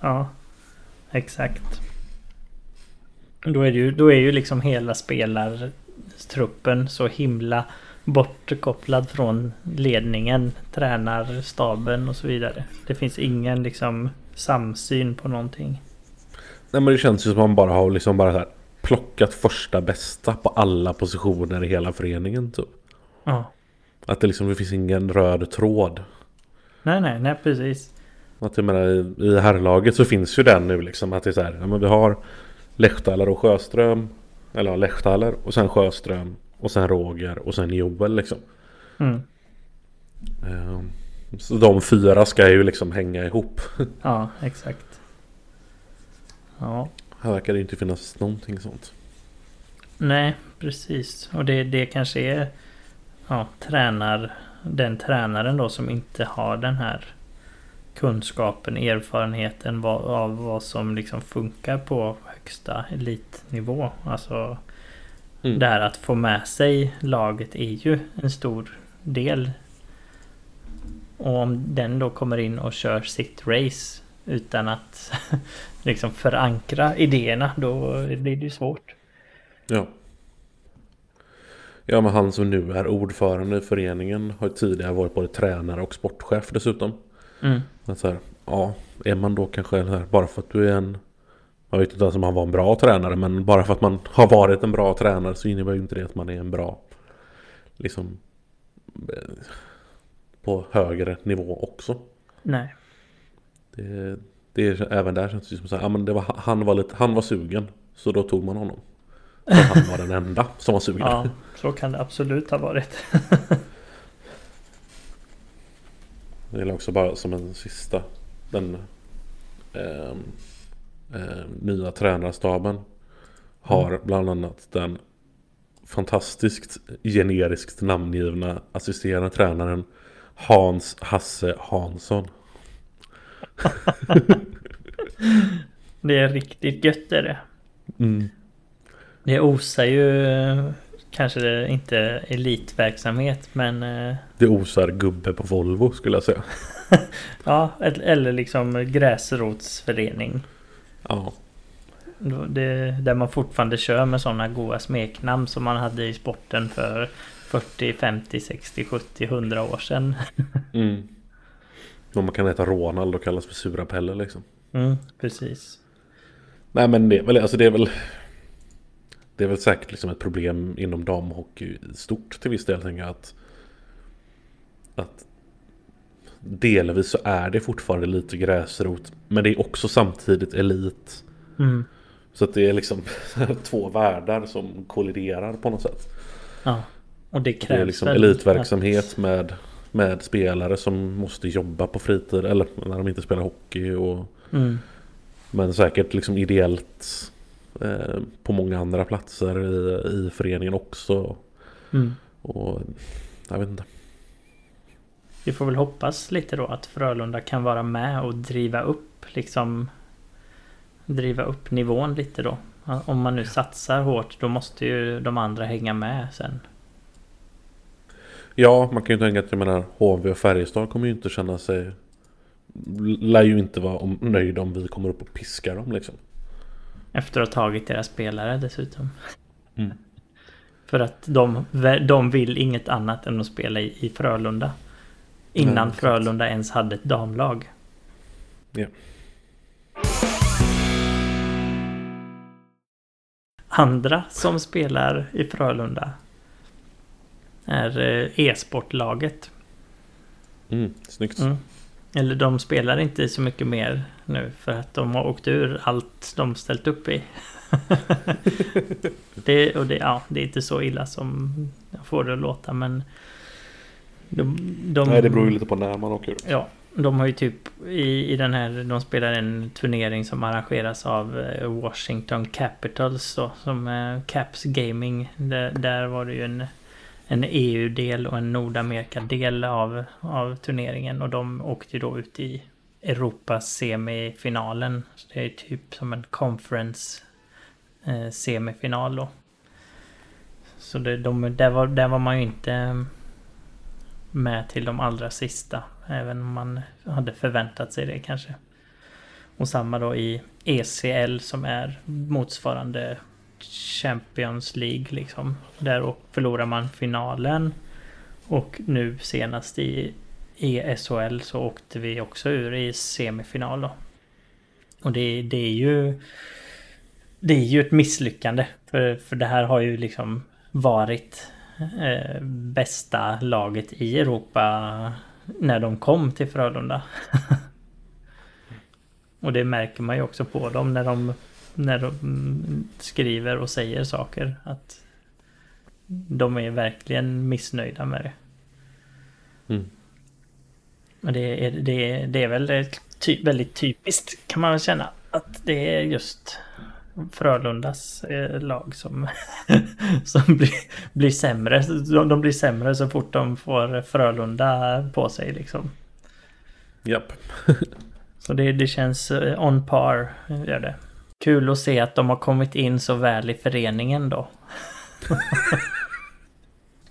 Ja, exakt. Då är, det ju, då är ju liksom hela spelartruppen så himla bortkopplad från ledningen, tränarstaben och så vidare. Det finns ingen liksom samsyn på någonting. Nej men det känns ju som att man bara har liksom bara här plockat första bästa på alla positioner i hela föreningen typ. Ja. Att det liksom det finns ingen röd tråd. Nej, nej, nej precis. Att jag menar i, i herrlaget så finns ju den nu liksom att det är så här, ja, men vi har Lechtaler och Sjöström. Eller ja, Lechtaler och sen Sjöström. Och sen Roger och sen Joel liksom. Mm. Ehm, Så de fyra ska ju liksom hänga ihop. Ja, exakt. Ja, Här verkar det inte finnas någonting sånt. nej, precis. Och det, det kanske är ja, tränar, den tränaren då som inte har den här kunskapen, erfarenheten av vad som liksom funkar på högsta elitnivå. Alltså Mm. det här att få med sig laget är ju en stor del. Och om den då kommer in och kör sitt race utan att liksom förankra idéerna då blir det ju svårt. Ja. Ja men han som nu är ordförande i föreningen har tidigare varit både tränare och sportchef dessutom. Mm. Så här, ja, är man då kanske här, bara för att du är en Jag vet inte ens om han var en bra tränare men bara för att man har varit en bra tränare så innebär ju inte det att man är en bra Liksom eh, På högre nivå också Nej. det, det är, Även där känns det som så här, ja, men det var, han, var lite, han var sugen Så då tog man honom För han var den enda som var sugen Ja, så kan det absolut ha varit. Det är också bara som en sista Den ehm, ehm, nya tränarstaben har bland annat den fantastiskt generiskt namngivna assisterande tränaren Hans Hasse Hansson. Det är riktigt gött är det. Mm. Det osar ju eh, kanske inte elitverksamhet men eh, Det osar gubbe på Volvo skulle jag säga. ja, eller eller liksom gräsrotsförening. Ja, Det, där man fortfarande kör med sådana goa smeknamn som man hade i sporten för 40, 50, 60, 70, 100 år sedan. mm. Om man kan heta Ronald och kallas för Sura Pelle liksom. Mm, precis. Nej men det är väl, alltså det är väl Det är väl säkert liksom ett problem inom damhockey stort till viss del tänker jag att Att Delvis så är det fortfarande lite gräsrot Men det är också samtidigt elit Mm. Så att det är liksom två världar som kolliderar på något sätt Ja. Och det Det krävs är liksom väl elitverksamhet med Med spelare som måste jobba på fritid Eller när de inte spelar hockey och Att, mm. Men säkert liksom ideellt eh, på många andra platser i, i föreningen också. Mm. Och jag vet inte. Vi får väl hoppas lite då att Frölunda kan vara med och driva upp liksom Driva upp nivån lite då. Om man nu satsar hårt då måste ju de andra hänga med sen. Ja, man kan ju tänka att jag menar HV och Färjestad kommer ju inte känna sig Lär ju inte vara om, nöjda om vi kommer upp och piskar dem liksom. Efter att ha tagit deras spelare dessutom. Mm. För att de, de vill inget annat än att spela i, i Frölunda. Innan Nej. Frölunda ens hade ett damlag. Ja. Andra som spelar i Frölunda är eh, e-sportlaget. Mm, snyggt. Mm. Eller de spelar inte så mycket mer nu för att de har åkt ur allt de ställt upp i. det, och det, ja, det är inte så illa som jag får det att låta men... De, de, Nej, det beror ju lite på när man åker ut. Ja, de har ju typ i, i den här, de spelar en turnering som arrangeras av eh, Washington Capitals då, som är Caps Gaming. Där, där var det ju en, en EU-del och en Nordamerika-del av, av turneringen och de åkte ju då ut i Europas semifinalen. Så det är typ som en conference eh, semifinal då. Så det, de, där, var, där var man ju inte med till de allra sista. Även om man hade förväntat sig det kanske. Och samma då i ECL som är motsvarande Champions League liksom. Där förlorar man finalen. Och nu senast i SHL så åkte vi också ur i semifinal då. Och det, det är ju... Det är ju ett misslyckande. För, för det här har ju liksom varit eh, bästa laget i Europa när de kom till Frölunda. och det märker man ju också på dem när de när de skriver och säger saker. Att de är verkligen missnöjda med det. Mm. Men det är, det, är, det är väl ty, väldigt typiskt kan man väl känna. Att det är just Frölundas eh, lag som, som blir, blir sämre. De, de blir sämre så fort de får Frölunda på sig liksom. Japp. så det, det känns eh, on par, gör det. Kul att se att de har kommit in så väl i föreningen då.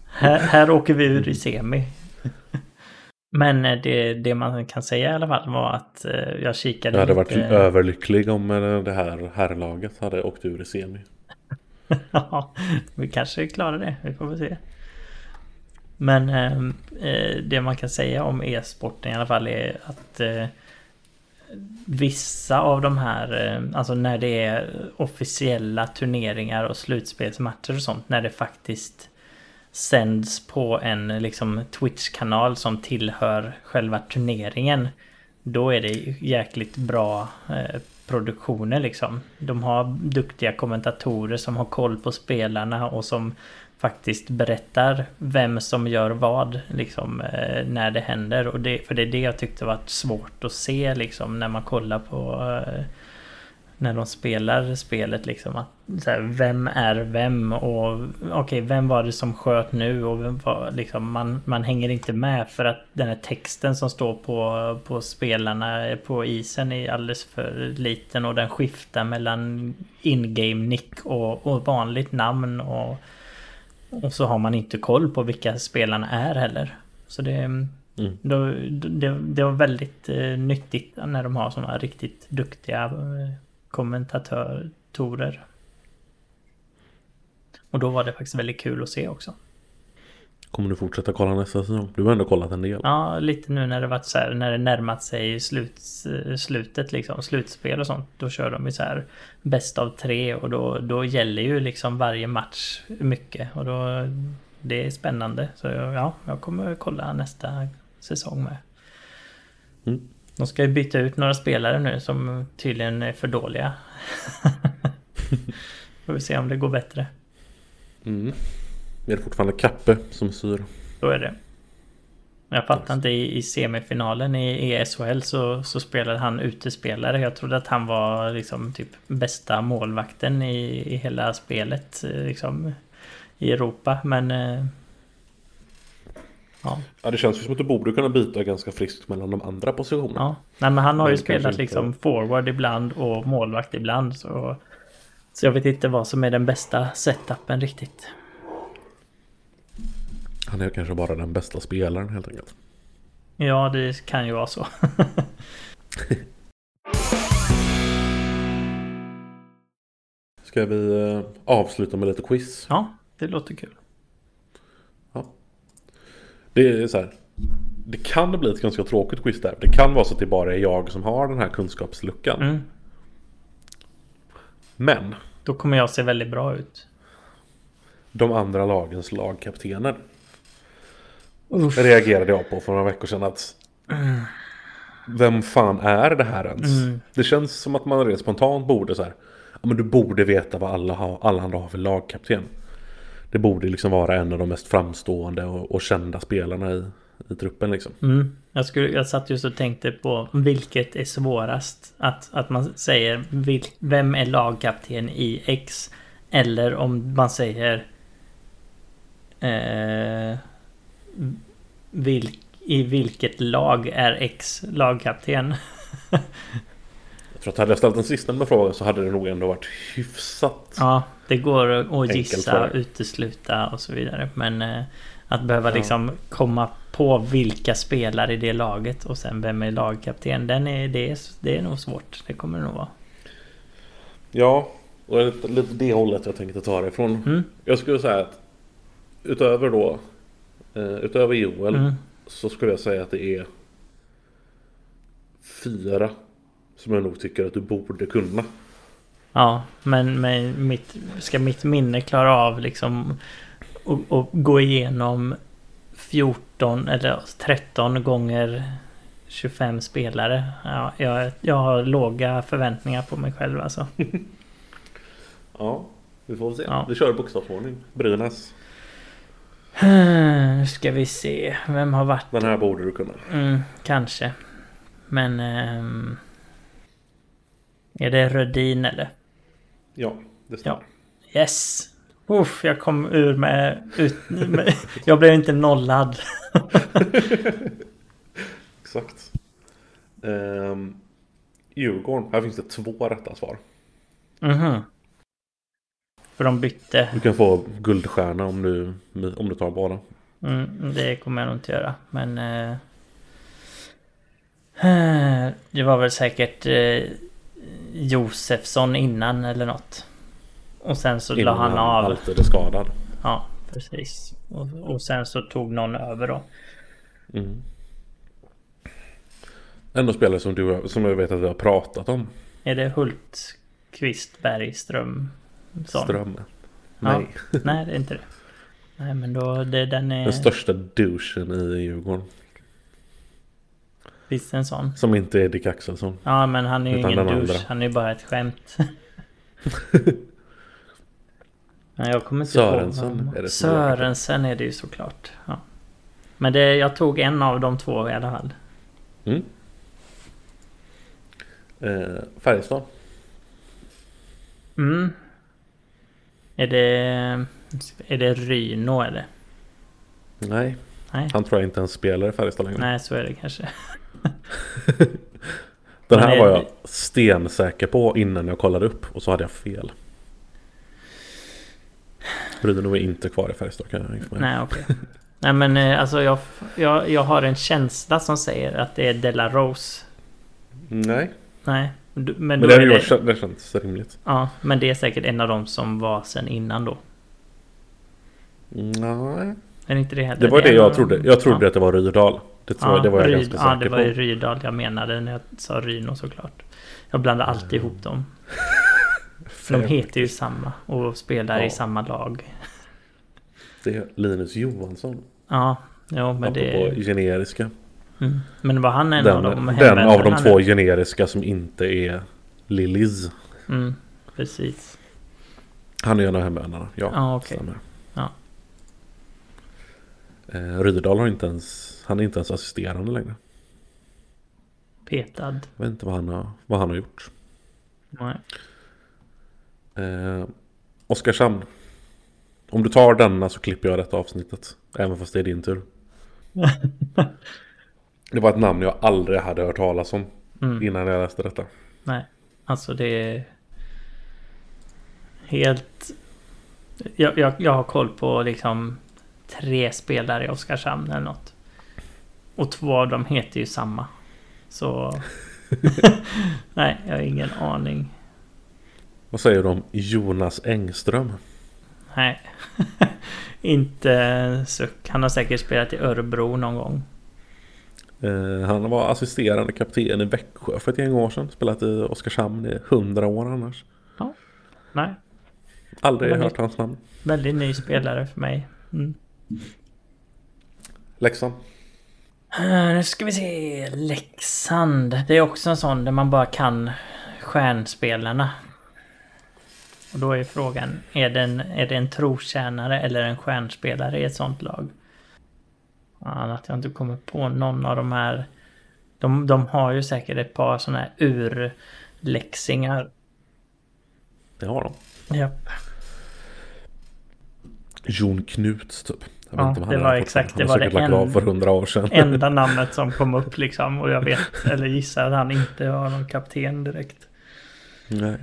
här, här åker vi ur i semi. Men eh, det, det man kan säga i alla fall var att eh, jag kikade Jag hade varit lite... överlycklig om eh, det här herrlaget hade åkt ur i semi. ja, vi kanske klarar det. Vi får väl se. Men eh, det man kan säga om e-sporten i alla fall är att eh, vissa av de här, eh, alltså när det är officiella turneringar och slutspelsmatcher och sånt, när det faktiskt sänds på en liksom Twitch-kanal som tillhör själva turneringen. Då är det jäkligt bra eh, produktioner liksom. De har duktiga kommentatorer som har koll på spelarna och som faktiskt berättar vem som gör vad liksom eh, när det händer. Och det, för det är det jag tyckte var svårt att se liksom när man kollar på eh, när de spelar spelet liksom. Att, här, vem är vem och okej, okay, vem var det som sköt nu och vem var, liksom, man, man hänger inte med för att den här texten som står på, på spelarna på isen är alldeles för liten och den skiftar mellan in-game nick och, och vanligt namn och, och så har man inte koll på vilka spelarna är heller. Så det, mm. då, det, det var väldigt eh, nyttigt när de har sådana riktigt duktiga eh, kommentatorer. Och då var det faktiskt väldigt kul att se också. Kommer du fortsätta kolla nästa säsong? Du har ändå kollat en del. Ja, lite nu när det varit så här, när det närmat sig slut, slutet liksom, slutspel och sånt. Då kör de ju så här bäst av tre och då, då gäller ju liksom varje match mycket. Och då, det är spännande. Så ja, jag kommer kolla nästa säsong med. Mm. De ska ju byta ut några spelare nu som tydligen är för dåliga. Får vi se om det går bättre. Mm. Är det fortfarande Kappe som syr? Så är det. Jag fattar inte, i, semifinalen i ESHL så, så spelade han utespelare. Jag trodde att han var liksom typ bästa målvakten i, i hela spelet liksom, i Europa. Men eh, Ja. ja, det känns ju som att du borde kunna byta ganska friskt mellan de andra positionerna. Ja, nej men han har men ju spelat liksom inte... forward ibland och målvakt ibland. Så, så jag vet inte vad som är den bästa setupen riktigt. Han är kanske bara den bästa spelaren helt enkelt. Ja, det kan ju vara så. Ska vi eh, avsluta med lite quiz? Ja, det låter kul. Det är så här. Det kan bli ett ganska tråkigt quiz där. Det kan vara så att det bara är jag som har den här kunskapsluckan. Mm. Men. Då kommer jag se väldigt bra ut. De andra lagens lagkaptener. Uff. Reagerade jag på för några veckor sedan att. Mm. Vem fan är det här ens? Mm. Det känns som att man rent spontant borde så här. Ja men du borde veta vad alla, har, alla andra har för lagkapten. Det borde liksom vara en av de mest framstående och, och kända spelarna i, i truppen liksom. Mm. Jag, skulle, jag satt just och tänkte på vilket är svårast. Att, att man säger vil, vem är lagkapten i X? Eller om man säger eh, vilk, i vilket lag är X lagkapten? tror att hade jag ställt den sista frågan så hade det nog ändå varit hyfsat Ja det går att gissa, utesluta och så vidare. Men eh, att behöva ja. liksom komma på vilka spelare i det laget och sen vem är lagkapten. Den är, det, är, det är nog svårt. Det kommer det nog vara. Ja, och det är lite det hållet jag tänkte ta det ifrån. Mm. Jag skulle säga att utöver då eh, Utöver Joel mm. så skulle jag säga att det är Fyra Som jag nog tycker att du borde kunna. Ja, men med mitt, ska mitt minne klara av liksom och, och gå igenom 14 eller 13 gånger 25 spelare. Ja, jag, jag har låga förväntningar på mig själv alltså. Ja, vi får se. Ja. Vi kör bokstavsordning. Brynäs. Nu ska vi se. Vem har varit... Den här borde du kunna. Mm, kanske. Men... ehm, är det Rödin eller? Ja, det stämmer. Yes! Uff, jag kom ur med... Ut, med jag blev inte nollad. Exakt. Ehm, Djurgården. Här finns det två rätta svar. Mhm. För de bytte. Du kan få guldstjärna om du, om du tar båda. Mm, det kommer jag nog inte göra. Men... eh, det var väl säkert eh, Josefsson innan eller något. Och sen så la han av. alltid är skadad. Ja, precis. Och, och sen så tog någon över då. Mm. Ändå spelare som, du, som jag vet att vi har pratat om. Är det Hultqvist Bergström? Sån? Ström. Ja. Nej. Nej, det är inte det. Nej, men då... Det, den är... Den största douchen i Djurgården. Visst en sån? Som inte är Dick Axelsson. Ja, men han är ju ingen douche. Han är ju bara ett skämt. Nej, jag kommer inte Sörensen ihåg. är det Sörensen är det ju såklart. Ja. Men det, jag tog en av de två i alla fall. Mm. Eh, Färjestad. Mm. Är det... Är det Ryno eller? Nej, Nej. han tror jag inte ens spelar i Färjestad längre. Nej, så är det kanske. Den här är var jag stensäker på innan jag kollade upp och så hade jag fel. Brydde är inte kvar i Färjestad kan jag informera. Nej, okej. Nej, men eh, alltså jag, jag, jag har en känsla som säger att det är Della Rose. Nej, Nej, du- men, men det, är det... det känns rimligt. Ja, men det är säkert en av dem som var sen innan då. Nej, Är det inte det heller? det var är det jag trodde. Jag trodde ja. att det var Rydal. Det, jag, det var jag Ryd- ganska Ja, säker det var ju på. Rydal jag menade när jag sa Ryno såklart. Jag blandar alltid ihop dem. De heter ju samma och spelar Ja. i samma lag. Det är Linus Johansson. Ja, jo men Apropå det... generiska. Mm. Men var han en Den, av dem? den av de två generiska som inte är Lillis. Mm, precis. Han är en av hemvändarna. Ja, Ja, okej. stämmer. Eh, Rydal har inte ens, han är inte ens assisterande längre. Petad. Jag vet inte vad han har, vad han har gjort. Nej. Eh, Oskarshamn. Om du tar denna så klipper jag detta avsnittet. Även fast det är din tur. Det var ett namn jag aldrig hade hört talas om Mm. innan jag läste detta. Nej, alltså det är helt... Jag, jag, jag har koll på liksom tre spelare i Oskarshamn eller något. Och två av dem heter ju samma. Så... Nej, jag har ingen aning. Vad säger du om Jonas Engström? Nej. Inte suck. Han har säkert spelat i Örebro någon gång. Eh, han var assisterande kapten i Växjö för ett gäng år sedan. Spelat i Oskarshamn i hundra år annars. Nej, Aldrig Men- hört hans namn. väldigt ny spelare för mig. Mm. Leksand. Eh, Nu ska vi se. Leksand. Det är också en sån där man bara kan stjärnspelarna. Och då är frågan, är det en, är det en trotjänare eller en stjärnspelare i ett sånt lag? Fan, att jag inte kommer på någon av de här. De, de har ju säkert ett par såna här urläxingar. Det har de. Japp. Jon Knuts typ. Jag Ja, det var exakt, det var det en- för år sedan. Enda namnet som kom upp liksom. Och jag vet, eller gissar att han inte var någon kapten direkt. Nej.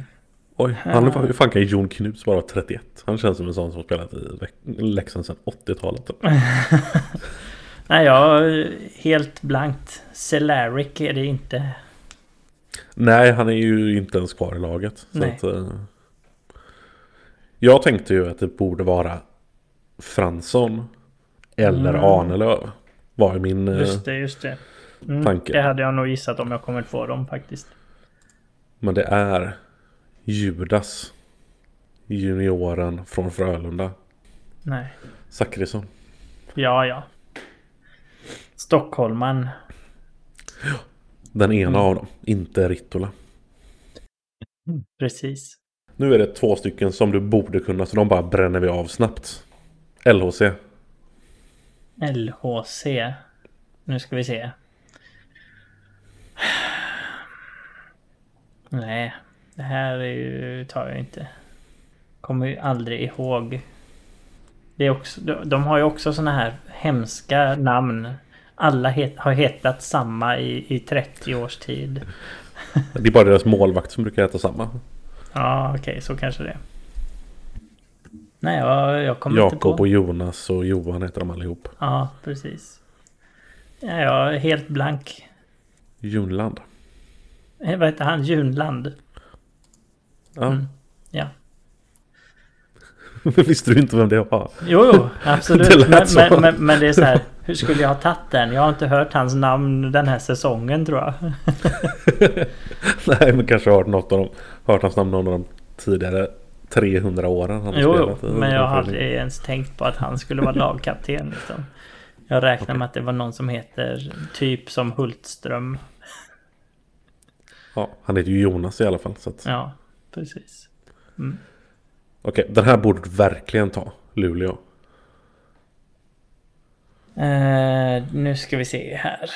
Oj, han hur fan kan Jon Knuts vara 31? Han känns som en sån som spelat i Lek- Leksand sedan 80-talet. Typ. Nej, jag helt blankt. Celaric är det inte. Nej, han är ju inte ens kvar i laget. Att, eh, jag tänkte ju att det borde vara Fransson eller Mm. Arnelöv. Var min... eh, Just det, just det. Mm, tanke. det hade jag nog gissat om jag kommit på dem faktiskt. Men det är Judas. Junioren från Frölunda. Nej. Zachrisson. Ja, ja. Stockholman. Den ena Mm. av dem. Inte Rittola. Precis. Nu är det två stycken som du borde kunna så de bara bränner vi av snabbt. LHC. LHC. Nu ska vi se. Nej, det här är ju, tar jag inte. Kommer ju aldrig ihåg. Det är också, de, de har ju också såna här hemska namn. Alla het, har hetat samma i, i 30 års tid. Det är bara deras målvakt som brukar heta samma. Ja, okej, okay, så kanske det är. Nej, jag, jag kommer inte på. Jakob och Jonas och Johan heter de allihop. Ja, precis. Ja, jag är helt blank. Junland. Eh, vad heter han? Junland? Ja. Mm. Ja. Visste du inte vem det var? Jo, jo absolut. Det men, men, men, men det är så här. Hur skulle jag ha tagit den? Jag har inte hört hans namn den här säsongen tror jag. Nej, men kanske har hört något av dem. Hört hans namn någon av de tidigare 300 åren han har Jo, spelat. jo, men jag har aldrig ens tänkt på att han skulle vara lagkapten. Liksom. Jag räknar Okej. med att det var någon som heter typ som Hultström. Ja, han heter ju Jonas i alla fall. Så att... Ja, precis. Mm. Okej, den här borde du verkligen ta. Luleå. Eh, nu ska vi se här.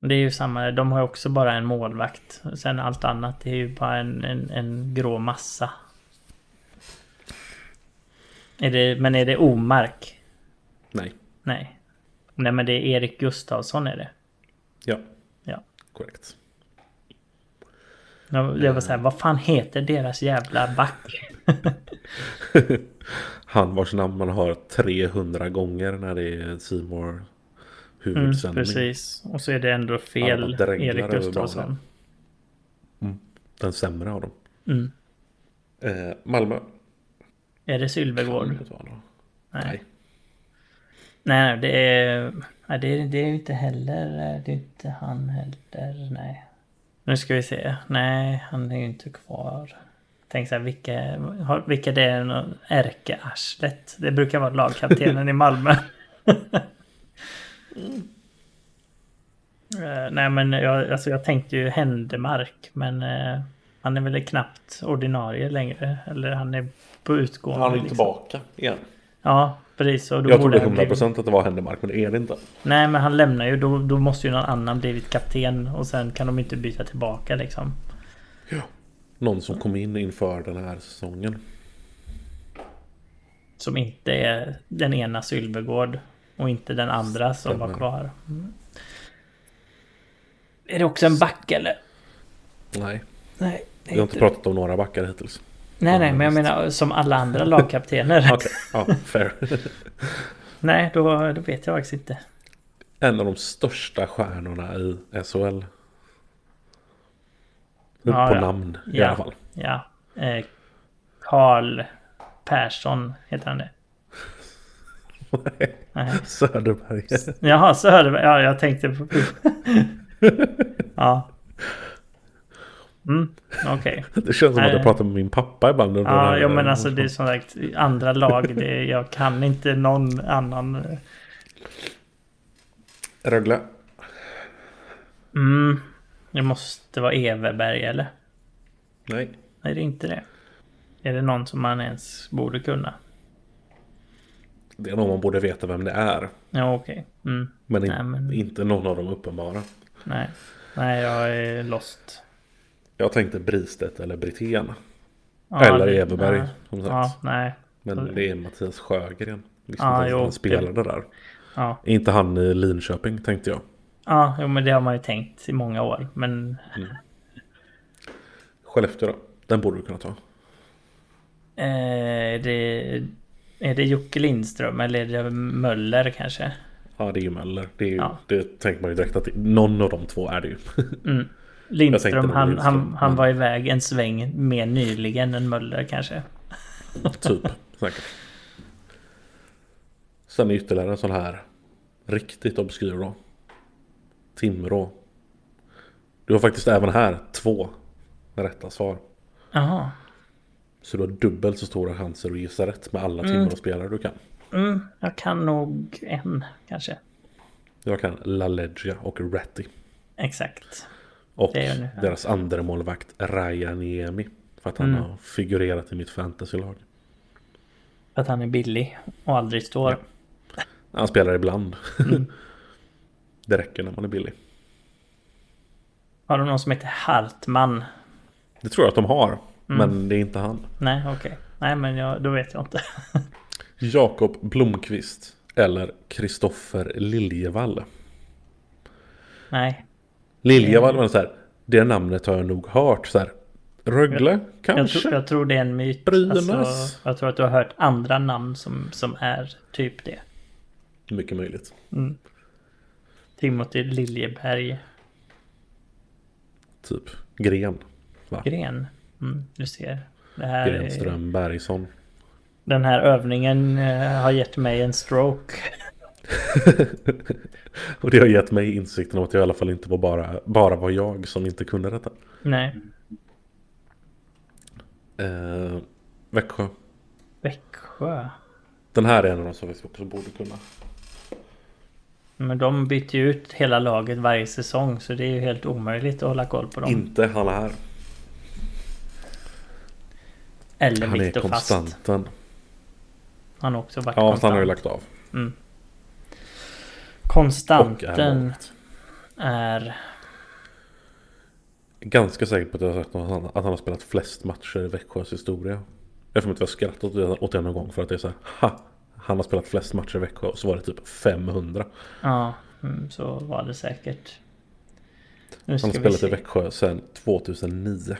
Det är ju samma, de har också bara en målvakt. Sen allt annat är ju bara en, en, en grå massa. Är det, men är det Omark? Nej. Nej. Nej men det är Erik Gustafsson är det. Ja. Ja. Korrekt. Jag var så här, vad fan heter deras jävla back? Han vars namn man hör 300 gånger när det är Mm, huvudsändning. precis. Och så är det ändå fel Erik Gustafsson. Den sämre av dem. Mm. Eh, Malmö. Är det Sylvegård? Nej. Nej. Nej, det är... Det är, det är inte heller... Det är inte han heller, nej. Nu ska vi se. Nej, han är ju inte kvar. Tänk så här, vilka, vilka det är ärkearslet. Det brukar vara lagkaptenen i Malmö. Eh, nej, men jag, alltså jag tänkte ju Händemark, men eh, han är väl knappt ordinarie längre. Eller han är på utgående. Han är liksom. tillbaka igen. Ja, precis. Och då Jag trodde han blivit- 100% att det var Händemark men det är det inte. Nej men han lämnar ju. Då, då måste ju någon annan blivit kapten. Och sen kan de inte byta tillbaka liksom. Någon som kom in inför den här säsongen. Som inte är den ena Sylvegård. Och inte den andra som var kvar. Mm. Är det också en back eller? Nej, Nej. vi har inte pratat om några backar hittills. Nej nej men jag menar som alla andra lagkaptener. Okej, ja, fair. nej då, då vet jag faktiskt inte. En av de största stjärnorna i SHL. Ja, på ja. namn i Ja. alla fall. Ja. Eh, Karl Persson heter han det? Nej. Söderberg. Jaha, Söderberg. Ja, jag tänkte på... ja. Mm, okej. Det känns som att jag pratar med min pappa ibland. Ja, här- ja, men alltså det är som sagt andra lag. Det, jag kan inte någon annan. Rögle. Mm, det måste vara Everberg eller? Nej. Nej, det är inte det. Är det någon som man ens borde kunna? Det är någon man borde veta vem det är. Ja, okej. Mm, Men, Nej, men- inte någon av de uppenbara. nej. Nej, jag är lost. Jag tänkte Bristedt eller Brithén. Ja, eller det- Everberg. nej. Som sagt. Ja, nej. Men det är Mattias Sjögren. Liksom Ja, jo, han spelade där. Ja, inte han i Linköping tänkte jag. ja jo, men det har man ju tänkt i många år. Men Skellefteå då? Den borde du kunna ta. eh, det, är det Jocke Lindström eller är det Möller kanske? Ja det är ju Möller. Det, är ju, Ja. det tänker man ju direkt att det, någon av de två är det ju. Mm. Lindström, han, Lindström, han, han var iväg en sväng mer nyligen än Möller kanske. typ. Säkert. Sen är ytterligare en sån här riktigt obskyr då. Timrå. Du har faktiskt även här två rätta svar. Jaha. Så du har dubbelt så stora chanser att gissa rätt med alla Mm. Timrå-spelare du kan. Mm, jag kan nog en kanske. Jag kan LaLeggia och Ratty. Exakt. Och deras andra målvakt Raja Niemi. För att han Mm. har figurerat i mitt fantasylag. Att han är billig och aldrig står. Ja. Han spelar ibland. Mm. det räcker när man är billig. Har du någon som heter Hartman? Det tror jag att de har. Mm. Men det är inte han. Nej, okej. Nej, men jag, då vet jag inte. Jakob Blomqvist. Eller Kristoffer Liljevall. Nej. Liljevall var så här. Det namnet har jag nog hört så här. Rögle Jag, kanske? tror- jag tror det är en myt. Brynäs. Alltså, jag tror att du har hört andra namn som, som är typ det. Mycket möjligt. Mm. Timothy Liljeberg Typ Gren. Gren. Mm, du ser. Det här, är- Grenström Bergsson. den här övningen eh, har gett mig en stroke. Och det har gett mig insikten om att jag i alla fall inte var bara, bara var jag som inte kunde detta. Nej, Eh, Växjö. Växjö. Den här är en av de som vi också borde kunna. Men de byter ju ut hela laget varje säsong så det är ju helt omöjligt att hålla koll på dem. Inte han här. Eller Han är Viktor Fast. konstanten. Han har också varit Ja, konstant. han har ju lagt av. Mm. Är Konstanten är... Ganska säker på att jag har sagt att han, att han har spelat flest matcher i Växjös historia. Jag får mig att jag skrattat åt det, någon gång för att det är så här, ha! Han har spelat flest matcher i Växjö och så var det typ 500. Ja, mm, så var det säkert. Han har spelat i. Växjö sedan 2009.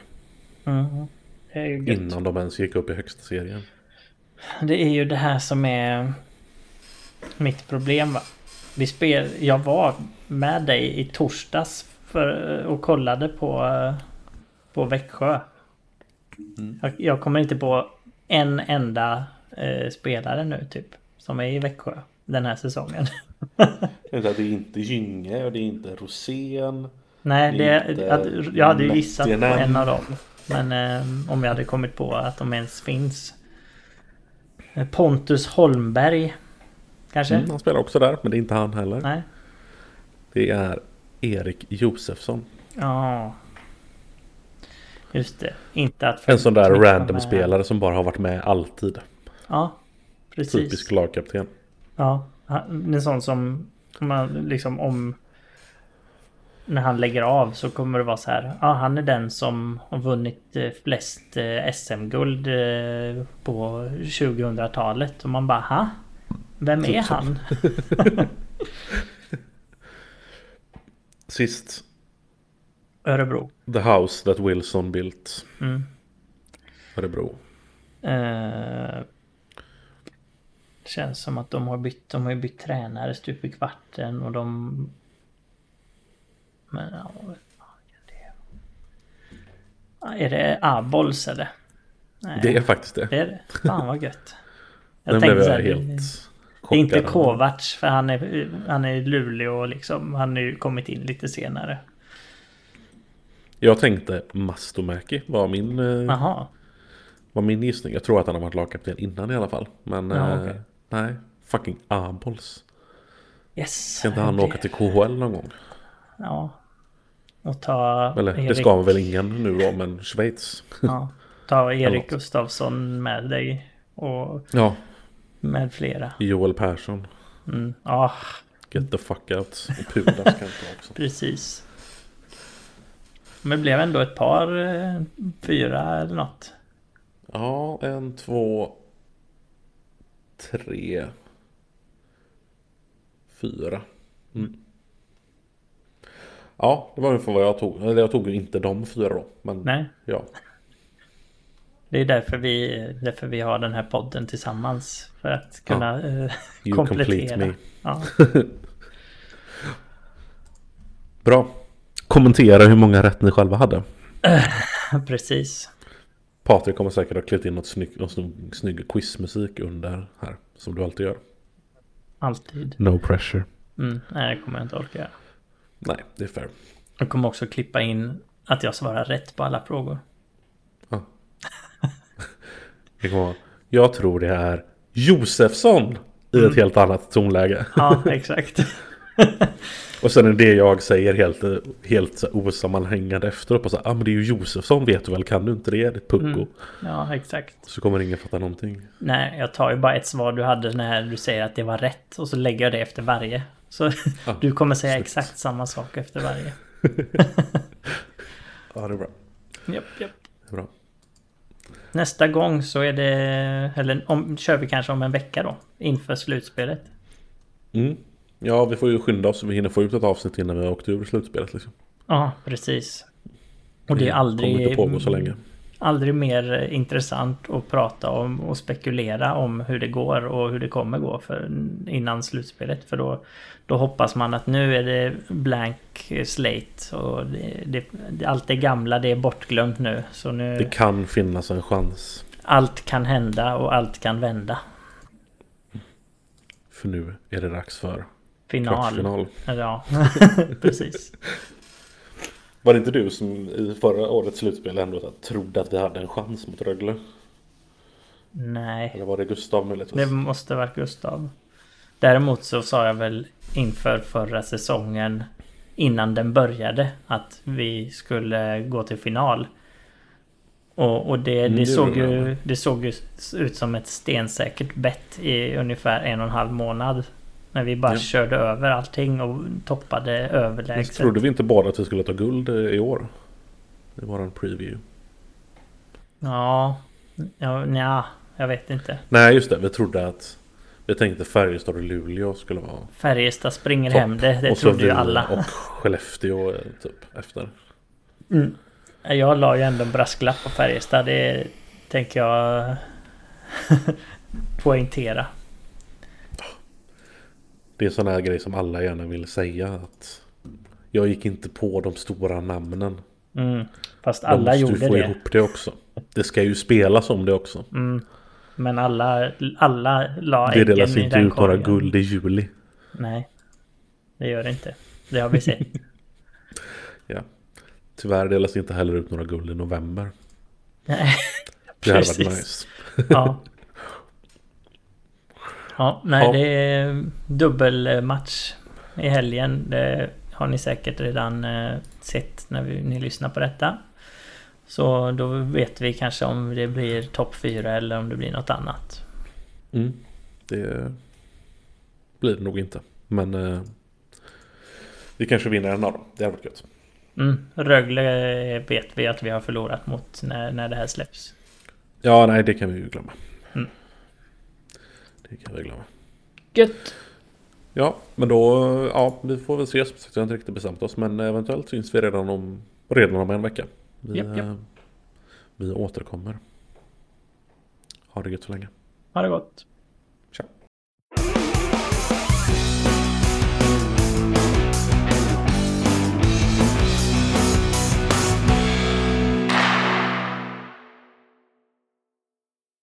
Mm. Det. Innan de ens gick upp i högsta serien. Det är ju det här som är mitt problem va. Vi spel, jag var med dig i torsdags för, och kollade på, på Växjö. Mm. Jag, jag kommer inte på en enda eh, spelare nu typ. Som är i Växjö den här säsongen. Det är inte Gynge och det är inte Rosén. Nej, Det det, är inte att, jag hade ju gissat på en av dem. Men eh, om jag hade kommit på att de ens finns. Eh, Pontus Holmberg. Kanske? Mm, han spelar också där, men det är inte han heller. Nej? Det är Erik Josefsson. Ja. Just det. Inte att... En sån där random spelare som bara har varit med alltid. Ja. Precis. Typisk lagkapten. Ja. En sån som man liksom om... När han lägger av så kommer det vara så här. Ja, han är den som har vunnit eh, flest eh, SM-guld eh, på 2000-talet. Och man bara, ha? Vem Typ är han? Sist. Örebro. The House That Wilson Built. Mm. Örebro. Eh, känns som att de har bytt, de har bytt tränare stup i kvarten och de... Men ja, vad fan är det? Ja, Är det Abols eller? Nej, Det är faktiskt det. det är det. Fan vad gött. Jag Den blev jag här, helt det, det är inte. Kovacs för han är, han är i Luleå och liksom. Han har ju kommit in lite senare. Jag tänkte Mastomäki var min, eh, Jaha. var min gissning. Jag tror att han har varit lagkapten innan i alla fall. Men Ja, eh, okej. nej. Fucking Abols. Yes. Ska inte han det- åka till KHL någon gång? Ja. Och ta Eller det Erik- ska väl ingen nu då, men Schweiz. Ja, ta Erik. Gustafsson med dig och Ja, med flera. Joel Persson. Mm, ja, Get the fuck out. Och Pudas kan inte också. precis. Men det blev ändå ett par, eh, fyra eller något. Ja, en, två, tre, fyra. Mm. Ja, det var ungefär vad jag tog. Eller jag tog ju inte de fyra då. Men Nej, ja. det är därför vi, därför vi har den här podden tillsammans. För att kunna eh, You complete komplettera. Ja, Bra. Kommentera hur många rätt ni själva hade. precis. Patrik kommer säkert ha klippt in något snygg, något snygg quizmusik under här. Som du alltid gör. Alltid. No pressure. Mm, nej, det kommer jag inte orka göra. Nej, det är fair. Jag kommer också klippa in att jag svarar rätt på alla frågor. Det kommer vara, jag tror det är Josefsson i Mm. ett helt annat tonläge. Ja, exakt. Och sen är det jag säger helt, helt osammanhängande efteråt. Och så, ah, men det är ju Josefsson vet du väl, kan du inte det? Det är pucko. Mm. Ja, exakt. Så kommer ingen fatta någonting. Nej, jag tar ju bara ett svar du hade när du säger att det var rätt. Och så lägger jag det efter varje. Så Ah, du kommer säga snyggt. exakt samma sak efter varje. Ja, det är bra. Japp, japp. Det är bra. Nästa gång så är det... Eller om, kör vi kanske om en vecka då. Inför slutspelet. Mm. Ja, vi får ju skynda oss så vi hinner få ut ett avsnitt innan vi har åkt ur slutspelet. Liksom. Ja, precis. Och det är kommer inte aldrig... pågå så länge. Aldrig mer intressant att prata om och spekulera om hur det går och hur det kommer gå för innan slutspelet. För då, då hoppas man att nu är det blank slate och det, det, allt det gamla det är bortglömt nu. Så nu Det kan finnas en chans. allt kan hända och allt kan vända. För nu är det dags för Final. kvartsfinal. Ja, precis. Var det inte du som i förra årets slutspel ändå här trodde att vi hade en chans mot Rögle? Nej. Eller var det Gustav möjligtvis? Det måste varit Gustav. Däremot så sa jag väl inför förra säsongen innan den började att vi skulle gå till final. Och, och det, Mm, det, såg ju, det såg ju ut som ett stensäkert bett i ungefär en och en halv månad. När vi bara Ja. körde över allting och toppade överlägset. trodde vi inte bara att vi skulle ta guld eh, i år? Det var en preview. Ja, ja, nja, jag vet inte. Nej just det, vi trodde att Vi tänkte Färjestad och Luleå skulle vara Färjestad springer Topp. hem det. Det och trodde ju alla. Och Skellefteå eh, typ efter Mm. Jag la ju ändå en brasklapp på Färjestad. Det tänker jag poängtera. Det är sådana här grejer som alla gärna vill säga att Jag gick inte på de stora namnen Mm. Fast De alla måste ju gjorde få det. ihop det också Det ska ju spelas om det också Mm. Men alla, alla la Det äggen delas i inte den ut några korgen. guld i juli Nej. Det gör det inte. Det har vi sett. Tyvärr delas det inte heller ut några guld i november Nej. Det hade varit Precis. nice Ja. Ja, nej Ja. det är dubbelmatch i helgen. Det har ni säkert redan eh, sett när vi, ni lyssnar på detta. Så då vet vi kanske om det blir topp 4 eller om det blir något annat. mm. Det blir det nog inte Men eh, Vi kanske vinner en av dem Det hade varit gött Mm. Rögle vet vi att vi har förlorat mot när, när det här släpps. Ja nej det kan vi ju glömma Mm. Det kan vi glömma Gött! Ja, men då, ja, vi får väl se. Som sagt, Vi har inte riktigt bestämt oss, men eventuellt syns vi redan om, redan om en vecka. Vi, Japp, japp. eh, vi återkommer. Ha det gött så länge. Ha det gott!